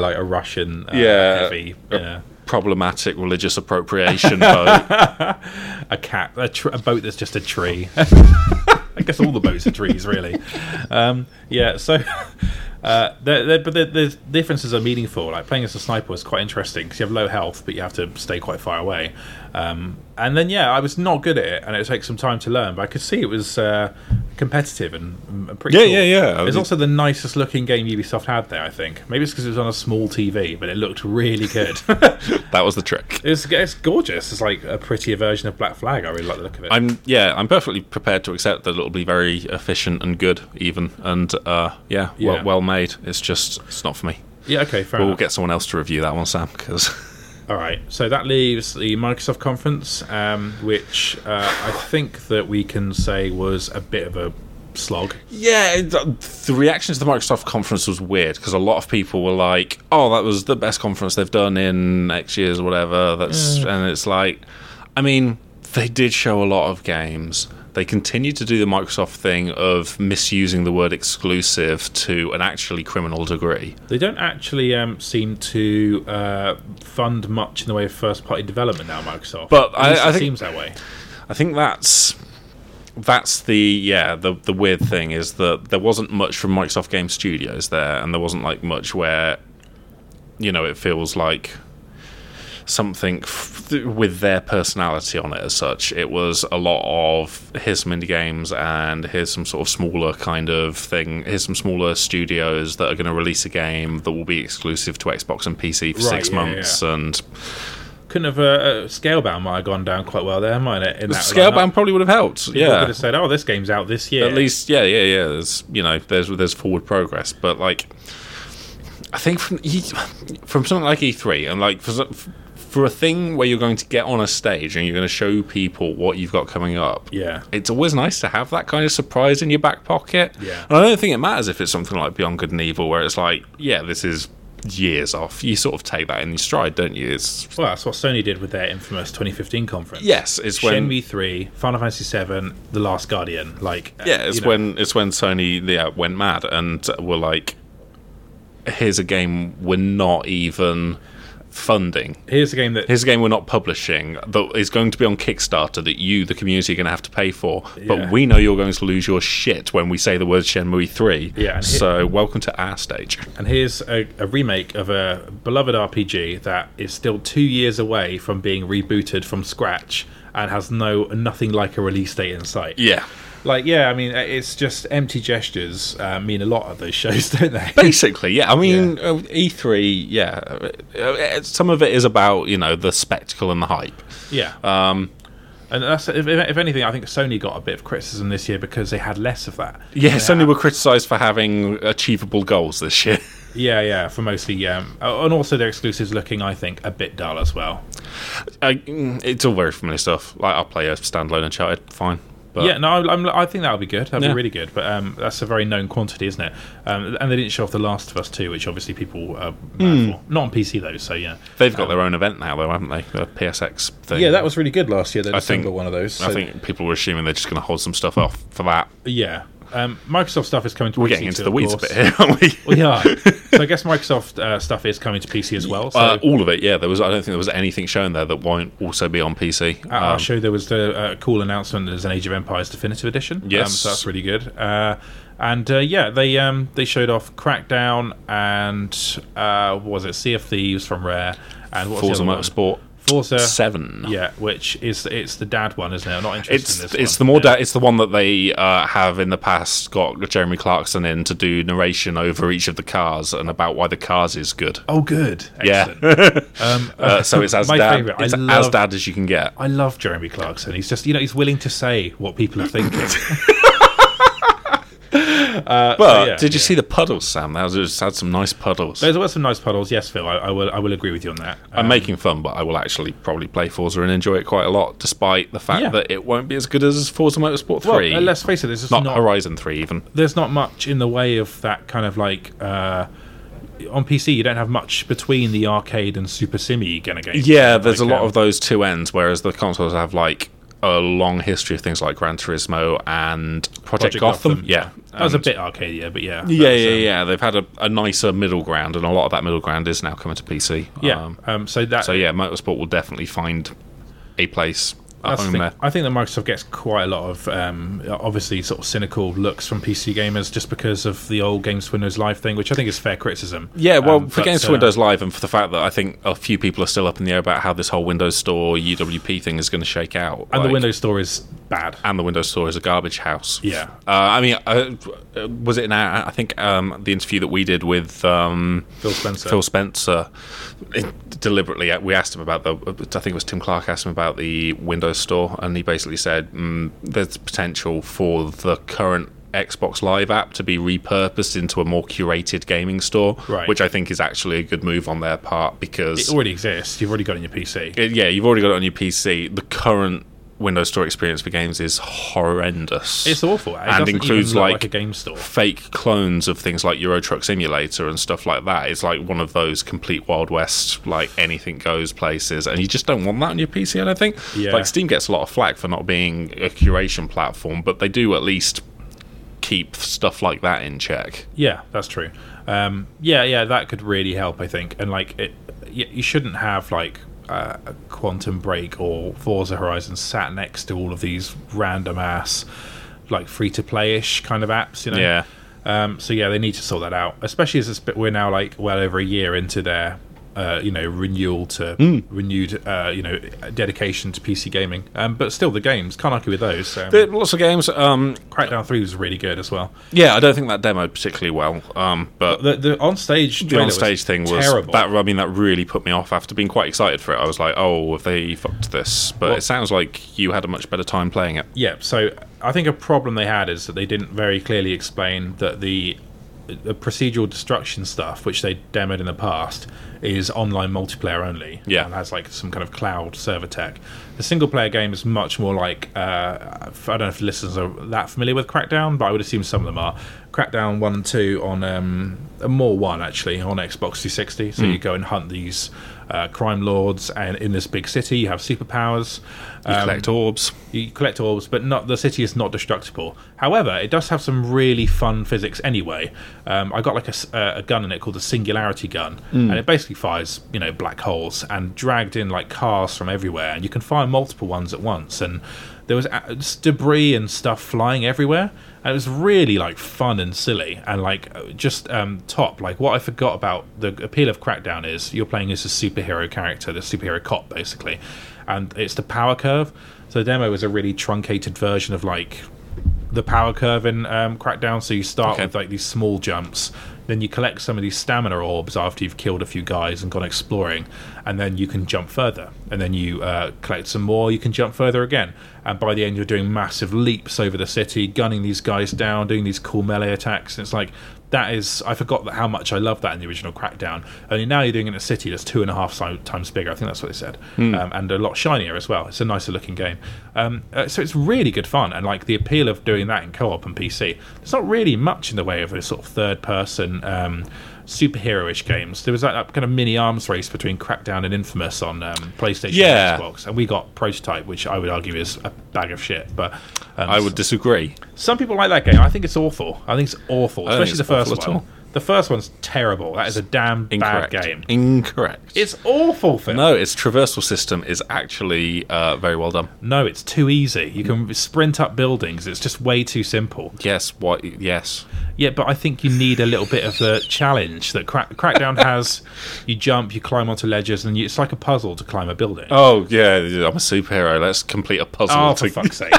[SPEAKER 1] like a Russian uh,
[SPEAKER 2] Yeah.
[SPEAKER 1] heavy, yeah.
[SPEAKER 2] problematic religious appropriation boat?
[SPEAKER 1] a cat, a, tr- a boat that's just a tree. I guess all the boats are trees, really. Um, yeah, so. Uh, they're, they're, but the, differences are meaningful. Like playing as a sniper is quite interesting because you have low health, but you have to stay quite far away. Um, and then, yeah, I was not good at it, and it takes some time to learn. But I could see it was uh, competitive and, and pretty.
[SPEAKER 2] Yeah,
[SPEAKER 1] cool.
[SPEAKER 2] yeah, yeah.
[SPEAKER 1] It's also the nicest looking game Ubisoft had there. I think maybe it's because it was on a small TV, but it looked really good.
[SPEAKER 2] That was the trick.
[SPEAKER 1] It's, it's gorgeous. It's like a prettier version of Black Flag. I really like the look of it.
[SPEAKER 2] I'm yeah, I'm perfectly prepared to accept that it'll be very efficient and good, even and uh, yeah,
[SPEAKER 1] Yeah.
[SPEAKER 2] Well, well made. It's just it's not for me.
[SPEAKER 1] yeah, okay, fair
[SPEAKER 2] We'll
[SPEAKER 1] enough.
[SPEAKER 2] get someone else to review that one, Sam, because
[SPEAKER 1] All right, so that leaves the Microsoft conference, um, which uh, I think that we can say was a bit of a slog.
[SPEAKER 2] yeah, it- the reaction to the Microsoft conference was weird because a lot of people were like, "Oh, that was the best conference they've done in X years, or whatever." That's and it's like, I mean, they did show a lot of games. They continue to do the Microsoft thing of misusing the word exclusive to an actually criminal degree.
[SPEAKER 1] They don't actually um, seem to uh, fund much in the way of first-party development now, Microsoft.
[SPEAKER 2] But I- I
[SPEAKER 1] it
[SPEAKER 2] think-
[SPEAKER 1] seems that way.
[SPEAKER 2] I think that's that's the yeah the the weird thing is that there wasn't much from Microsoft Game Studios there, and there wasn't like much where you know it feels like something f- with their personality on it as such. It was a lot of here's some indie games and here's some sort of smaller kind of thing. Here's some smaller studios that are going to release a game that will be exclusive to Xbox and PC for
[SPEAKER 1] Right,
[SPEAKER 2] six
[SPEAKER 1] yeah,
[SPEAKER 2] months and.
[SPEAKER 1] Couldn't have uh, uh, Scalebound might have gone down quite well there, might it? In that
[SPEAKER 2] Scalebound
[SPEAKER 1] lineup?
[SPEAKER 2] probably would have helped.
[SPEAKER 1] People
[SPEAKER 2] Yeah,
[SPEAKER 1] could have said, "Oh, this game's out this year."
[SPEAKER 2] At least, yeah, yeah, yeah. There's you know, there's there's forward progress, but like, I think from from something like E3 and like for, for a thing where you're going to get on a stage and you're going to show people what you've got coming up.
[SPEAKER 1] Yeah.
[SPEAKER 2] It's always nice to have that kind of surprise in your back pocket.
[SPEAKER 1] Yeah.
[SPEAKER 2] And I don't think it matters if it's something like Beyond Good and Evil, where it's like, yeah, this is years off. You sort of take that in your stride, don't you? It's
[SPEAKER 1] Well, that's what Sony did with their infamous 2015 conference.
[SPEAKER 2] yes, it's when
[SPEAKER 1] Shenmue 3, Final Fantasy 7, The Last Guardian. Like, uh,
[SPEAKER 2] yeah, it's
[SPEAKER 1] you know,
[SPEAKER 2] when it's when Sony yeah, went mad and were like, here's a game we're not even funding.
[SPEAKER 1] Here's a game that
[SPEAKER 2] Here's a game we're not publishing that is going to be on Kickstarter that you, the community, are going to have to pay for.
[SPEAKER 1] Yeah.
[SPEAKER 2] But we know you're going to lose your shit when we say the word Shenmue 3.
[SPEAKER 1] Yeah,
[SPEAKER 2] So, welcome to our stage.
[SPEAKER 1] And here's a, a remake of a beloved RPG that is still two years away from being rebooted from scratch and has no nothing like a release date in sight.
[SPEAKER 2] Yeah.
[SPEAKER 1] Like, yeah, I mean, it's just empty gestures uh, mean a lot at those shows, don't they?
[SPEAKER 2] Basically, yeah. I mean, uh, E3, yeah. uh, uh, Some of it is about, you know, the spectacle and the hype.
[SPEAKER 1] yeah.
[SPEAKER 2] Um,
[SPEAKER 1] and that's if, if anything, I think Sony got a bit of criticism this year because they had less of that.
[SPEAKER 2] yeah,
[SPEAKER 1] They
[SPEAKER 2] Sony
[SPEAKER 1] had-
[SPEAKER 2] were criticised for having achievable goals this year.
[SPEAKER 1] Yeah, yeah, for mostly, um, and also their exclusives looking, I think, a bit dull as well.
[SPEAKER 2] I, mm, it's all very familiar stuff. Like, I'll play a standalone Uncharted, fine. But
[SPEAKER 1] yeah, no, I'm, I think that'll be good. That'll
[SPEAKER 2] Yeah.
[SPEAKER 1] be really good. But um, that's a very known quantity, isn't it? Um, and they didn't show off The Last of Us 2, which obviously people are mad for. Not on PC though, so yeah.
[SPEAKER 2] they've got their own event now, though, haven't they? The PSX thing.
[SPEAKER 1] Yeah, that was really good last year. The
[SPEAKER 2] I think-
[SPEAKER 1] December one of those.
[SPEAKER 2] I think people were assuming they're just going to hold some stuff off for that.
[SPEAKER 1] yeah. Um, Microsoft stuff is coming to
[SPEAKER 2] We're
[SPEAKER 1] PC
[SPEAKER 2] getting into
[SPEAKER 1] too,
[SPEAKER 2] the weeds a bit here, aren't we?
[SPEAKER 1] We are. so I guess Microsoft uh, stuff is coming to PC as well. So
[SPEAKER 2] Uh, all of it, yeah. There was. I don't think there was anything shown there that won't also be on PC.
[SPEAKER 1] At our
[SPEAKER 2] Um,
[SPEAKER 1] show, there was the uh, cool announcement. There's an Age of Empires Definitive Edition. um,
[SPEAKER 2] Yes.
[SPEAKER 1] so that's really good. Uh, and uh, yeah, they um, they showed off Crackdown and uh, what was it Sea of Thieves from Rare and what was
[SPEAKER 2] Forza
[SPEAKER 1] the other one?
[SPEAKER 2] Motorsport
[SPEAKER 1] Forza
[SPEAKER 2] Seven.
[SPEAKER 1] Yeah, which is it's the dad one, isn't it? I'm not interested
[SPEAKER 2] It's
[SPEAKER 1] in this.
[SPEAKER 2] it's
[SPEAKER 1] one.
[SPEAKER 2] the more
[SPEAKER 1] Yeah.
[SPEAKER 2] da- it's the one that they uh, have in the past got Jeremy Clarkson in to do narration over each of the cars and about why the cars is good.
[SPEAKER 1] Oh, good.
[SPEAKER 2] Yeah.
[SPEAKER 1] Um,
[SPEAKER 2] Uh, so it's as dad, it's
[SPEAKER 1] I
[SPEAKER 2] as dad as you can get.
[SPEAKER 1] I love Jeremy Clarkson. He's just you know he's willing to say what people are thinking. uh,
[SPEAKER 2] But
[SPEAKER 1] yeah,
[SPEAKER 2] did you
[SPEAKER 1] yeah.
[SPEAKER 2] see the puddles, Sam? That was just had some nice puddles.
[SPEAKER 1] There were some nice puddles. Yes, Phil. I, I will. I will agree with you on that.
[SPEAKER 2] I'm
[SPEAKER 1] Um,
[SPEAKER 2] making fun, but I will actually probably play Forza and enjoy it quite a lot, despite the fact
[SPEAKER 1] Yeah.
[SPEAKER 2] that it won't be as good as Forza Motorsport
[SPEAKER 1] well,
[SPEAKER 2] 3.
[SPEAKER 1] uh, let's face it. There's just
[SPEAKER 2] not,
[SPEAKER 1] not,
[SPEAKER 2] Horizon 3, even.
[SPEAKER 1] there's not much in the way of that kind of like uh, on PC. You don't have much between the arcade and super simmy kind of games.
[SPEAKER 2] Yeah, there's
[SPEAKER 1] Like,
[SPEAKER 2] a lot
[SPEAKER 1] um,
[SPEAKER 2] of those two ends, whereas the consoles have like a long history of things like Gran Turismo and Project,
[SPEAKER 1] Project
[SPEAKER 2] Gotham. Yeah,
[SPEAKER 1] that was a bit Arcadia, yeah, but yeah,
[SPEAKER 2] Yeah, yeah,
[SPEAKER 1] um,
[SPEAKER 2] yeah. They've had a, a nicer middle ground, and a lot of that middle ground is now coming to PC.
[SPEAKER 1] yeah.
[SPEAKER 2] Um,
[SPEAKER 1] Um, so that
[SPEAKER 2] so yeah, Motorsport will definitely find a place at
[SPEAKER 1] the
[SPEAKER 2] there.
[SPEAKER 1] I think that Microsoft gets quite a lot of um, obviously sort of cynical looks from PC gamers just because of the old Games Windows Live thing, which I think is fair criticism.
[SPEAKER 2] Yeah, well,
[SPEAKER 1] Um,
[SPEAKER 2] for
[SPEAKER 1] but,
[SPEAKER 2] Games
[SPEAKER 1] uh,
[SPEAKER 2] Windows Live, and for the fact that I think a few people are still up in the air about how this whole Windows Store UWP thing is going to shake out,
[SPEAKER 1] and the Windows Store is bad.
[SPEAKER 2] and the Windows Store is a garbage house.
[SPEAKER 1] Yeah.
[SPEAKER 2] Uh, I mean, uh, was it now? I think um, the interview that we did with um,
[SPEAKER 1] Phil Spencer.
[SPEAKER 2] Phil Spencer, it, deliberately, uh, we asked him about the. I think it was Tim Clark asked him about the Windows Store, and he basically said mm, there's potential for the current Xbox Live app to be repurposed into a more curated gaming store,
[SPEAKER 1] Right.
[SPEAKER 2] which I think is actually a good move on their part because
[SPEAKER 1] It already exists. You've already got it on your PC.
[SPEAKER 2] it- yeah, you've already got it on your PC. The current Windows Store experience for games is horrendous.
[SPEAKER 1] It's awful. It
[SPEAKER 2] and includes like,
[SPEAKER 1] like a game store.
[SPEAKER 2] fake clones of things like Euro Truck Simulator and stuff like that. It's like one of those complete Wild West, like anything goes places, and you just don't want that on your PC. I don't think.
[SPEAKER 1] Yeah.
[SPEAKER 2] Like Steam gets a lot of flack for not being a curation platform, but they do at least keep stuff like that in check.
[SPEAKER 1] Yeah, that's true. Um, yeah, yeah, that could really help, I think. And like, it, you shouldn't have like uh, a Quantum Break or Forza Horizon sat next to all of these random ass, like free to play ish kind of apps. You know.
[SPEAKER 2] Yeah.
[SPEAKER 1] Um, so yeah, they need to sort that out, especially as it's, we're now like well over a year into their. Uh, you know, renewal to
[SPEAKER 2] Hmm.
[SPEAKER 1] renewed, uh, you know, dedication to PC gaming. Um, but still, the games can't argue with those. Um,
[SPEAKER 2] There lots of games. Um,
[SPEAKER 1] Crackdown Three was really good as well.
[SPEAKER 2] yeah, I don't think that demoed particularly well. Um, but
[SPEAKER 1] The the on stage
[SPEAKER 2] the on stage thing was
[SPEAKER 1] terrible.
[SPEAKER 2] that. I mean, that really put me off. After being quite excited for it, I was like, "Oh, have they fucked this?" But
[SPEAKER 1] Well-
[SPEAKER 2] it sounds like you had a much better time playing it.
[SPEAKER 1] Yeah, so I think a problem they had is that they didn't very clearly explain that the the procedural destruction stuff, which they demoed in the past, is online multiplayer only.
[SPEAKER 2] Yeah.
[SPEAKER 1] and has like some kind of cloud server tech. The single player game is much more like uh, I don't know if listeners are that familiar with Crackdown, but I would assume some of them are. Crackdown one and two on um, uh, more one actually on Xbox 360. So you go and hunt these uh, crime lords, and in this big city you have superpowers.
[SPEAKER 2] You
[SPEAKER 1] Um,
[SPEAKER 2] collect orbs.
[SPEAKER 1] you collect orbs, but not the city is not destructible. However, it does have some really fun physics anyway. Um, I got like a, uh, a gun in it called the Singularity gun, and it basically fires you know black holes and dragged in like cars from everywhere, and you can fire multiple ones at once. And there was debris and stuff flying everywhere, and it was really like fun and silly and like uh, just um, top. Like what I forgot about the appeal of Crackdown is you're playing as a superhero character, the superhero cop basically, and it's the power curve. So the demo is a really truncated version of like the power curve in um, Crackdown. So you start
[SPEAKER 2] Okay.
[SPEAKER 1] with like these small jumps, then you collect some of these stamina orbs after you've killed a few guys and gone exploring, and then you can jump further. And then you uh, collect some more, you can jump further again. And by the end, you're doing massive leaps over the city, gunning these guys down, doing these cool melee attacks. And it's like that is I forgot that how much I loved that in the original Crackdown. Only now you're doing it in a city that's two and a half times bigger. I think that's what they said, um, and a lot shinier as well. It's a nicer looking game. Um, uh, so it's really good fun, and like the appeal of doing that in co-op and PC. There's not really much in the way of a sort of third person. Um, superhero-ish games there was that, that kind of mini arms race between crackdown and infamous on um, playstation
[SPEAKER 2] Yeah.
[SPEAKER 1] and xbox and we got prototype which i would argue is a bag of shit but um,
[SPEAKER 2] I would disagree.
[SPEAKER 1] some people like that game. I think it's awful. I think it's awful, especially the first one. The first one's terrible. That is a damn
[SPEAKER 2] Incorrect.
[SPEAKER 1] bad game.
[SPEAKER 2] Incorrect.
[SPEAKER 1] It's awful, Phil.
[SPEAKER 2] no, its traversal system is actually uh, very well done.
[SPEAKER 1] No, it's too easy. You can sprint up buildings. It's just way too simple.
[SPEAKER 2] Yes, what? Yes,
[SPEAKER 1] Yeah, but I think you need a little bit of the challenge that Crack- Crackdown has. You jump, you climb onto ledges, and you, it's like a puzzle to climb a building.
[SPEAKER 2] Oh yeah, I'm a superhero. Let's complete a puzzle.
[SPEAKER 1] Oh,
[SPEAKER 2] to-
[SPEAKER 1] for fuck's sake.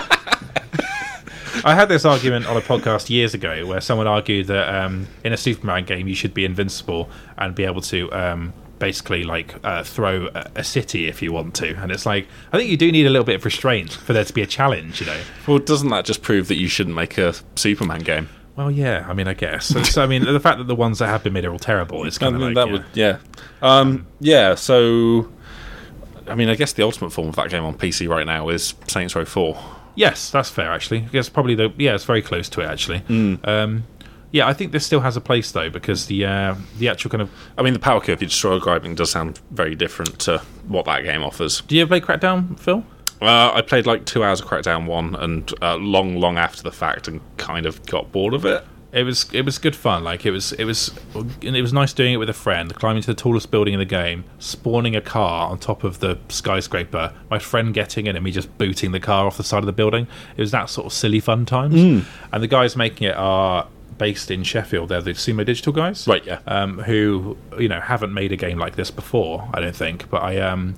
[SPEAKER 1] I had this argument on a podcast years ago where someone argued that um, in a Superman game you should be invincible and be able to um, basically like uh, throw a, a city if you want to. And it's like I think you do need a little bit of restraint for there to be a challenge, you know.
[SPEAKER 2] Well, doesn't that just prove that you shouldn't make a Superman game?
[SPEAKER 1] Well, yeah, I mean, I guess. So, so, I mean, the fact that the ones that have been made are all terrible is kind
[SPEAKER 2] I
[SPEAKER 1] of
[SPEAKER 2] mean,
[SPEAKER 1] like
[SPEAKER 2] that
[SPEAKER 1] yeah.
[SPEAKER 2] would, yeah, um, yeah. So, I mean, I guess the ultimate form of that game on PC right now is Saints Row Four.
[SPEAKER 1] Yes, that's fair. Actually, I guess probably the yeah, it's very close to it. Actually, um, yeah, I think this still has a place though because the uh, the actual kind of.
[SPEAKER 2] I mean, the power curve you're describing does sound very different to what that game offers.
[SPEAKER 1] Do you ever play Crackdown, Phil?
[SPEAKER 2] Uh, I played like two hours of Crackdown One, and uh, long, long after the fact, and kind of got bored of it.
[SPEAKER 1] It was it was good fun. Like it was it was and it was nice doing it with a friend, climbing to the tallest building in the game, spawning a car on top of the skyscraper, my friend getting in and me just booting the car off the side of the building. It was that sort of silly fun times. And the guys making it are based in Sheffield. They're the Sumo Digital guys,
[SPEAKER 2] Right, yeah.
[SPEAKER 1] Um, who you know haven't made a game like this before. I don't think, but I um.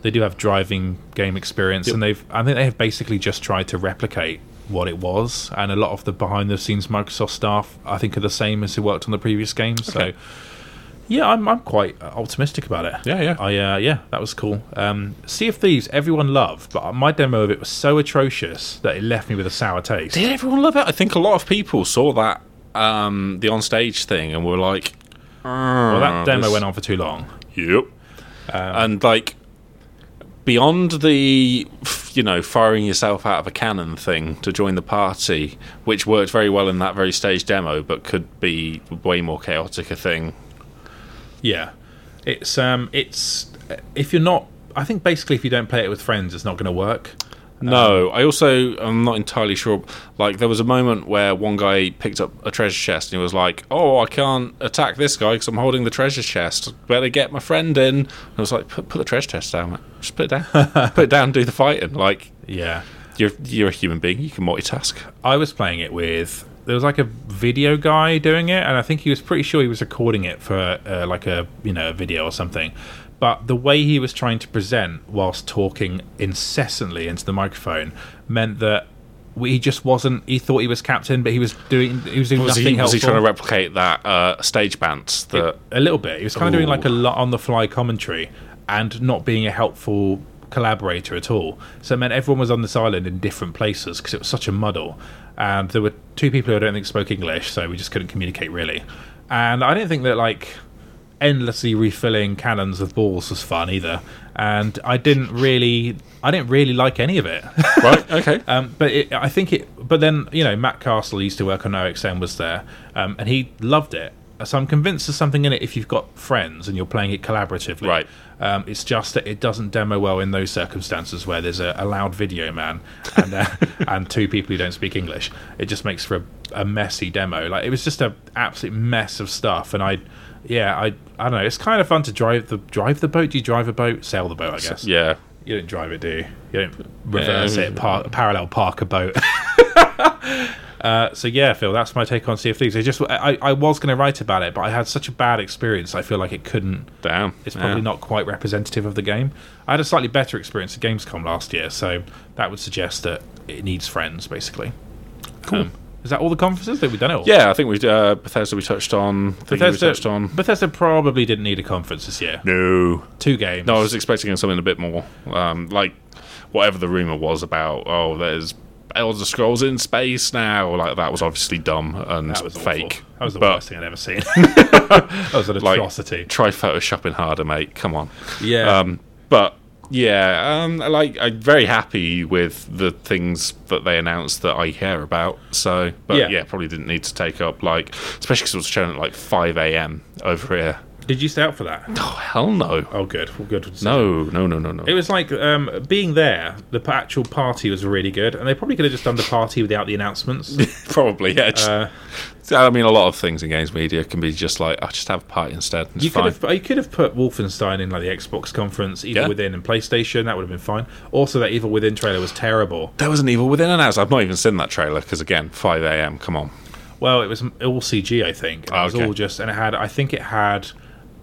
[SPEAKER 1] They do have driving game experience, and they've. I think they have basically just tried to replicate what it was, and a lot of the behind the scenes Microsoft staff, I think, are the same as who worked on the previous games.
[SPEAKER 2] Okay.
[SPEAKER 1] So, yeah, I'm I'm quite optimistic about it.
[SPEAKER 2] Yeah, yeah.
[SPEAKER 1] I uh, yeah, that was cool. Um, sea of Thieves, everyone loved, but my demo of it was so atrocious that it left me with a sour taste.
[SPEAKER 2] Did everyone love it? I think a lot of people saw that um, the on stage thing and were like,
[SPEAKER 1] Well, that demo went on for too long.
[SPEAKER 2] Yep. and like beyond the you know firing yourself out of a cannon thing to join the party, which worked very well in that very stage demo, but could be way more chaotic a thing.
[SPEAKER 1] Yeah, it's um, it's if you're not, I think basically if you don't play it with friends, it's not going to work.
[SPEAKER 2] No, I also I'm not entirely sure. Like there was a moment where one guy picked up a treasure chest and he was like, "Oh, I can't attack this guy because I'm holding the treasure chest. Better get my friend in." And I was like, "Put, put the treasure chest down, man. Just put it down. put it down. and Do the fighting. Like
[SPEAKER 1] Yeah,
[SPEAKER 2] you're you're a human being. You can multitask."
[SPEAKER 1] I was playing it with there was like a video guy doing it, and I think he was pretty sure he was recording it for uh, like a you know a video or something. But the way he was trying to present whilst talking incessantly into the microphone meant that he just wasn't. He thought he was captain, but he was doing he was doing
[SPEAKER 2] Was
[SPEAKER 1] nothing
[SPEAKER 2] he, was he trying to replicate that uh, stage bants? That
[SPEAKER 1] a little bit. He was kind of doing like a lot on the fly commentary and not being a helpful collaborator at all. So it meant everyone was on this island in different places because it was such a muddle. And there were two people who I don't think spoke English, so we just couldn't communicate really. And I didn't think that like endlessly refilling cannons of balls was fun either. And I didn't really, I didn't really like any of it.
[SPEAKER 2] right. Okay.
[SPEAKER 1] Um, but it, I think it. But then you know, Matt Castle used to work on OXM was there, um, and he loved it. So I'm convinced there's something in it if you've got friends and you're playing it collaboratively.
[SPEAKER 2] Right.
[SPEAKER 1] Um, it's just that it doesn't demo well in those circumstances where there's a, a loud video man and uh, and two people who don't speak English. It just makes for a, a messy demo. Like it was just a absolute mess of stuff, and I. Yeah, I I don't know. It's kind of fun to drive the drive the boat. Do you drive a boat? Sail the boat, I guess.
[SPEAKER 2] Yeah.
[SPEAKER 1] You don't drive it, do you? You don't reverse
[SPEAKER 2] Yeah.
[SPEAKER 1] it, par- parallel park a boat. uh, so yeah, Phil, that's my take on Sea of Thieves. I just, I, I was going to write about it, but I had such a bad experience. I feel like it couldn't.
[SPEAKER 2] Damn.
[SPEAKER 1] It's probably
[SPEAKER 2] Yeah.
[SPEAKER 1] not quite representative of the game. I had a slightly better experience at Gamescom last year, so that would suggest that it needs friends, basically.
[SPEAKER 2] Cool.
[SPEAKER 1] Um, is that all the conferences? That we've done it all?
[SPEAKER 2] Yeah, I think we uh, Bethesda we touched on. Thingy we
[SPEAKER 1] Bethesda,
[SPEAKER 2] touched on.
[SPEAKER 1] Bethesda probably didn't need a conference this year.
[SPEAKER 2] No.
[SPEAKER 1] Two games.
[SPEAKER 2] No, I was expecting something a bit more, um, like whatever the rumor was about. Oh, there's Elder Scrolls in space now. Like that was obviously dumb and
[SPEAKER 1] that was awful.
[SPEAKER 2] fake.
[SPEAKER 1] That was the
[SPEAKER 2] But-
[SPEAKER 1] worst thing I'd ever seen. that was an
[SPEAKER 2] Like- Try photoshopping harder, mate. Come on.
[SPEAKER 1] yeah.
[SPEAKER 2] Um, but yeah, um, like I'm very happy with the things that they announced that I care about. So, but
[SPEAKER 1] Yeah.
[SPEAKER 2] yeah, probably didn't need to take up like, especially because it was shown at like 5 a.m. over here.
[SPEAKER 1] Did you stay out for that?
[SPEAKER 2] Oh hell no,
[SPEAKER 1] Oh, good. Well, good.
[SPEAKER 2] no, no, no, no, no.
[SPEAKER 1] It was like um, being there. The actual party was really good, and they probably could have just done the party without the announcements.
[SPEAKER 2] Probably, yeah. Just,
[SPEAKER 1] Uh,
[SPEAKER 2] I mean, a lot of things in games media can be just like, I'll just have a party instead. It's
[SPEAKER 1] you
[SPEAKER 2] fine.
[SPEAKER 1] could have you could have put Wolfenstein in like the Xbox conference, either
[SPEAKER 2] Yeah.
[SPEAKER 1] within and PlayStation. That would have been fine. Also, that Evil Within trailer was terrible.
[SPEAKER 2] There was an Evil Within announced. I've not even seen that trailer because again, 5 a.m. Come on.
[SPEAKER 1] Well, it was all CG, I think. And It was
[SPEAKER 2] Okay.
[SPEAKER 1] all just, and it had. I think it had.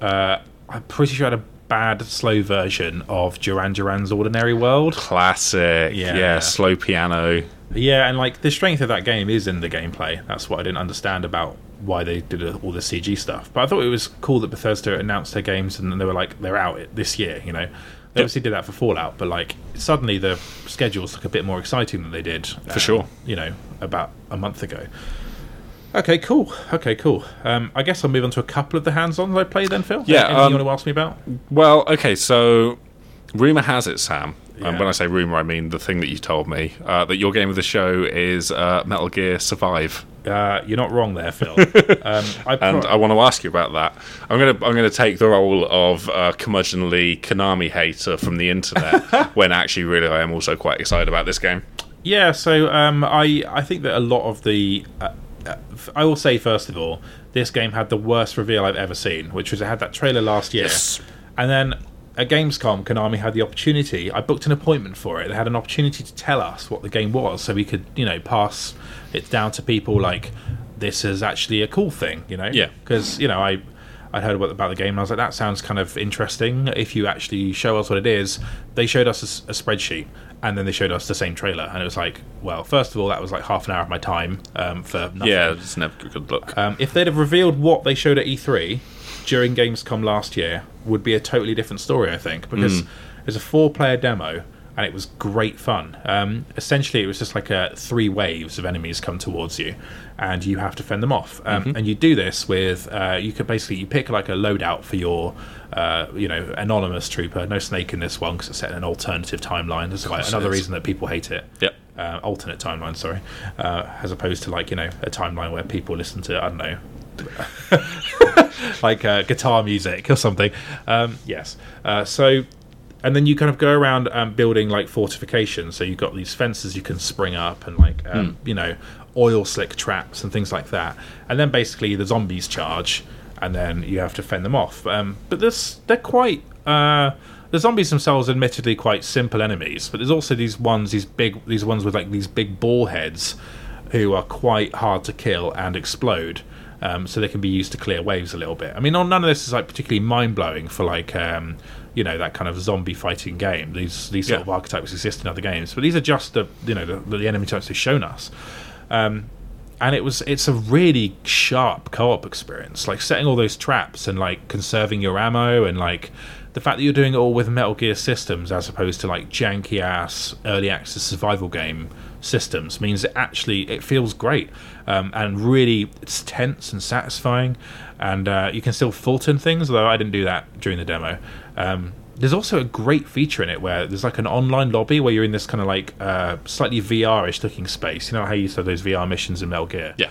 [SPEAKER 1] Uh, I'm pretty sure it had a bad slow version of Duran Duran's Ordinary World.
[SPEAKER 2] Classic.
[SPEAKER 1] Yeah.
[SPEAKER 2] Yeah. slow piano.
[SPEAKER 1] Yeah, and like the strength of that game is in the gameplay. That's what I didn't understand about why they did all the CG stuff. But I thought it was cool that Bethesda announced their games and they were like they're out this year. You know, they obviously did that for Fallout, but like suddenly the schedules look a bit more exciting than they did for
[SPEAKER 2] sure.
[SPEAKER 1] You know, about a month ago. Okay, cool. Okay, cool. Um, I guess I'll move on to a couple of the hands-ons I play then, Phil.
[SPEAKER 2] Yeah,
[SPEAKER 1] Anything
[SPEAKER 2] um,
[SPEAKER 1] you want to ask me about?
[SPEAKER 2] Well, okay, so rumor has it, Sam.
[SPEAKER 1] Yeah.
[SPEAKER 2] And when I say rumor, I mean the thing that you told me uh, that your game of the show is uh, Metal Gear Survive,
[SPEAKER 1] Uh, you're not wrong there, Phil. um, I
[SPEAKER 2] and I want to ask you about that. I'm gonna I'm gonna take the role of uh, curmudgeonly Konami hater from the internet when actually, really, I am also quite excited about this game.
[SPEAKER 1] Yeah, so um, I I think that a lot of the uh, I will say first of all, this game had the worst reveal I've ever seen, which was it had that trailer last year,
[SPEAKER 2] Yes.
[SPEAKER 1] and then at Gamescom, Konami had the opportunity. I booked an appointment for it. They had an opportunity to tell us what the game was, so we could you know pass it down to people like this is actually a cool thing, you know?
[SPEAKER 2] Yeah.
[SPEAKER 1] because you know I. I heard about, about the game and I was like, that sounds kind of interesting. If you actually show us what it is, they showed us a spreadsheet and then they showed us the same trailer. And it was like, well, first of all, that was like half an hour of my time um, for nothing.
[SPEAKER 2] Yeah, it's never a good look.
[SPEAKER 1] Um, if they'd have revealed what they showed at E3 during Gamescom last year, would be a totally different story, I think, because it's a four-player demo and it was great fun. Um, essentially, it was just like a three waves of enemies come towards you, and you have to fend them off. Um, And you do this with uh, you could basically you pick like a loadout for your. Uh, you know, anonymous trooper. No snake in this one because it's set in an alternative timeline. That's like another reason that people hate it
[SPEAKER 2] Yep.
[SPEAKER 1] uh, alternate timeline, sorry, uh, as opposed to like you know a timeline where people listen to I don't know, like uh, guitar music or something. Um, yes, uh, so and then you kind of go around um, building like fortifications. So you've got these fences you can spring up and like um, you know oil slick traps and things like that. And then basically the zombies charge, and then you have to fend them off. Um, but this they're quite. Uh, the zombies themselves, are admittedly, quite simple enemies, but there's also these ones, these big, these ones with like these big ball heads, who are quite hard to kill and explode. Um, so they can be used to clear waves a little bit. I mean, none of this is like particularly mind blowing for like um, you know that kind of zombie fighting game. These these sort
[SPEAKER 2] Yeah.
[SPEAKER 1] of archetypes exist in other games, but these are just the you know the, the enemy types they've shown us. Um, and it was it's a really sharp co-op experience like setting all those traps and like conserving your ammo and like the fact that you're doing it all with Metal Gear systems as opposed to like janky ass early access survival game systems means it actually it feels great um, and really it's tense and satisfying and uh, you can still Fulton things although I didn't do that during the demo um, there's also a great feature in it where there's like an online lobby where you're in this kind of like uh, slightly VR-ish looking space you know how you used to have those VR missions in Metal Gear
[SPEAKER 2] Yeah.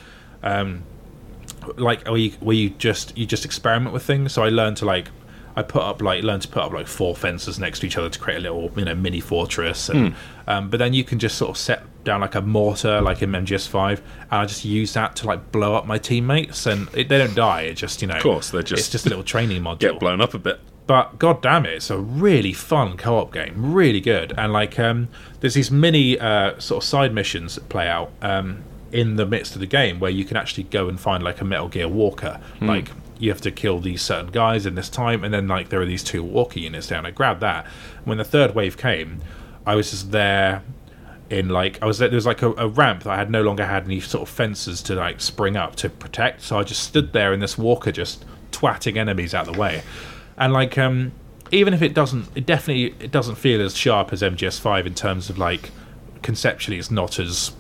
[SPEAKER 1] like where you, where you just you just experiment with things. So I learned to like I put up like learned to put up like four fences next to each other to create a little you know mini fortress. And, um, but then you can just sort of set down like a mortar like in MGS5, and I just use that to like blow up my teammates, and it, they don't die. It just you know, of
[SPEAKER 2] course, they're just-
[SPEAKER 1] it's just a little training module.
[SPEAKER 2] Get blown up a bit.
[SPEAKER 1] But god damn it, it's a really fun co-op game, really good. And like, um, there's these mini uh, sort of side missions that play out um, in the midst of the game where you can actually go and find like a Metal Gear Walker. Like you have to kill these certain guys in this time, and then like there are these two Walker units down. I grabbed that. When the third wave came, I was just there in like I was there, there was like a, a ramp that I had no longer had any sort of fences to like spring up to protect. So I just stood there in this walker just twatting enemies out the way. And like um even if it doesn't it definitely it doesn't feel as sharp as MGS5 in terms of like conceptually it's not as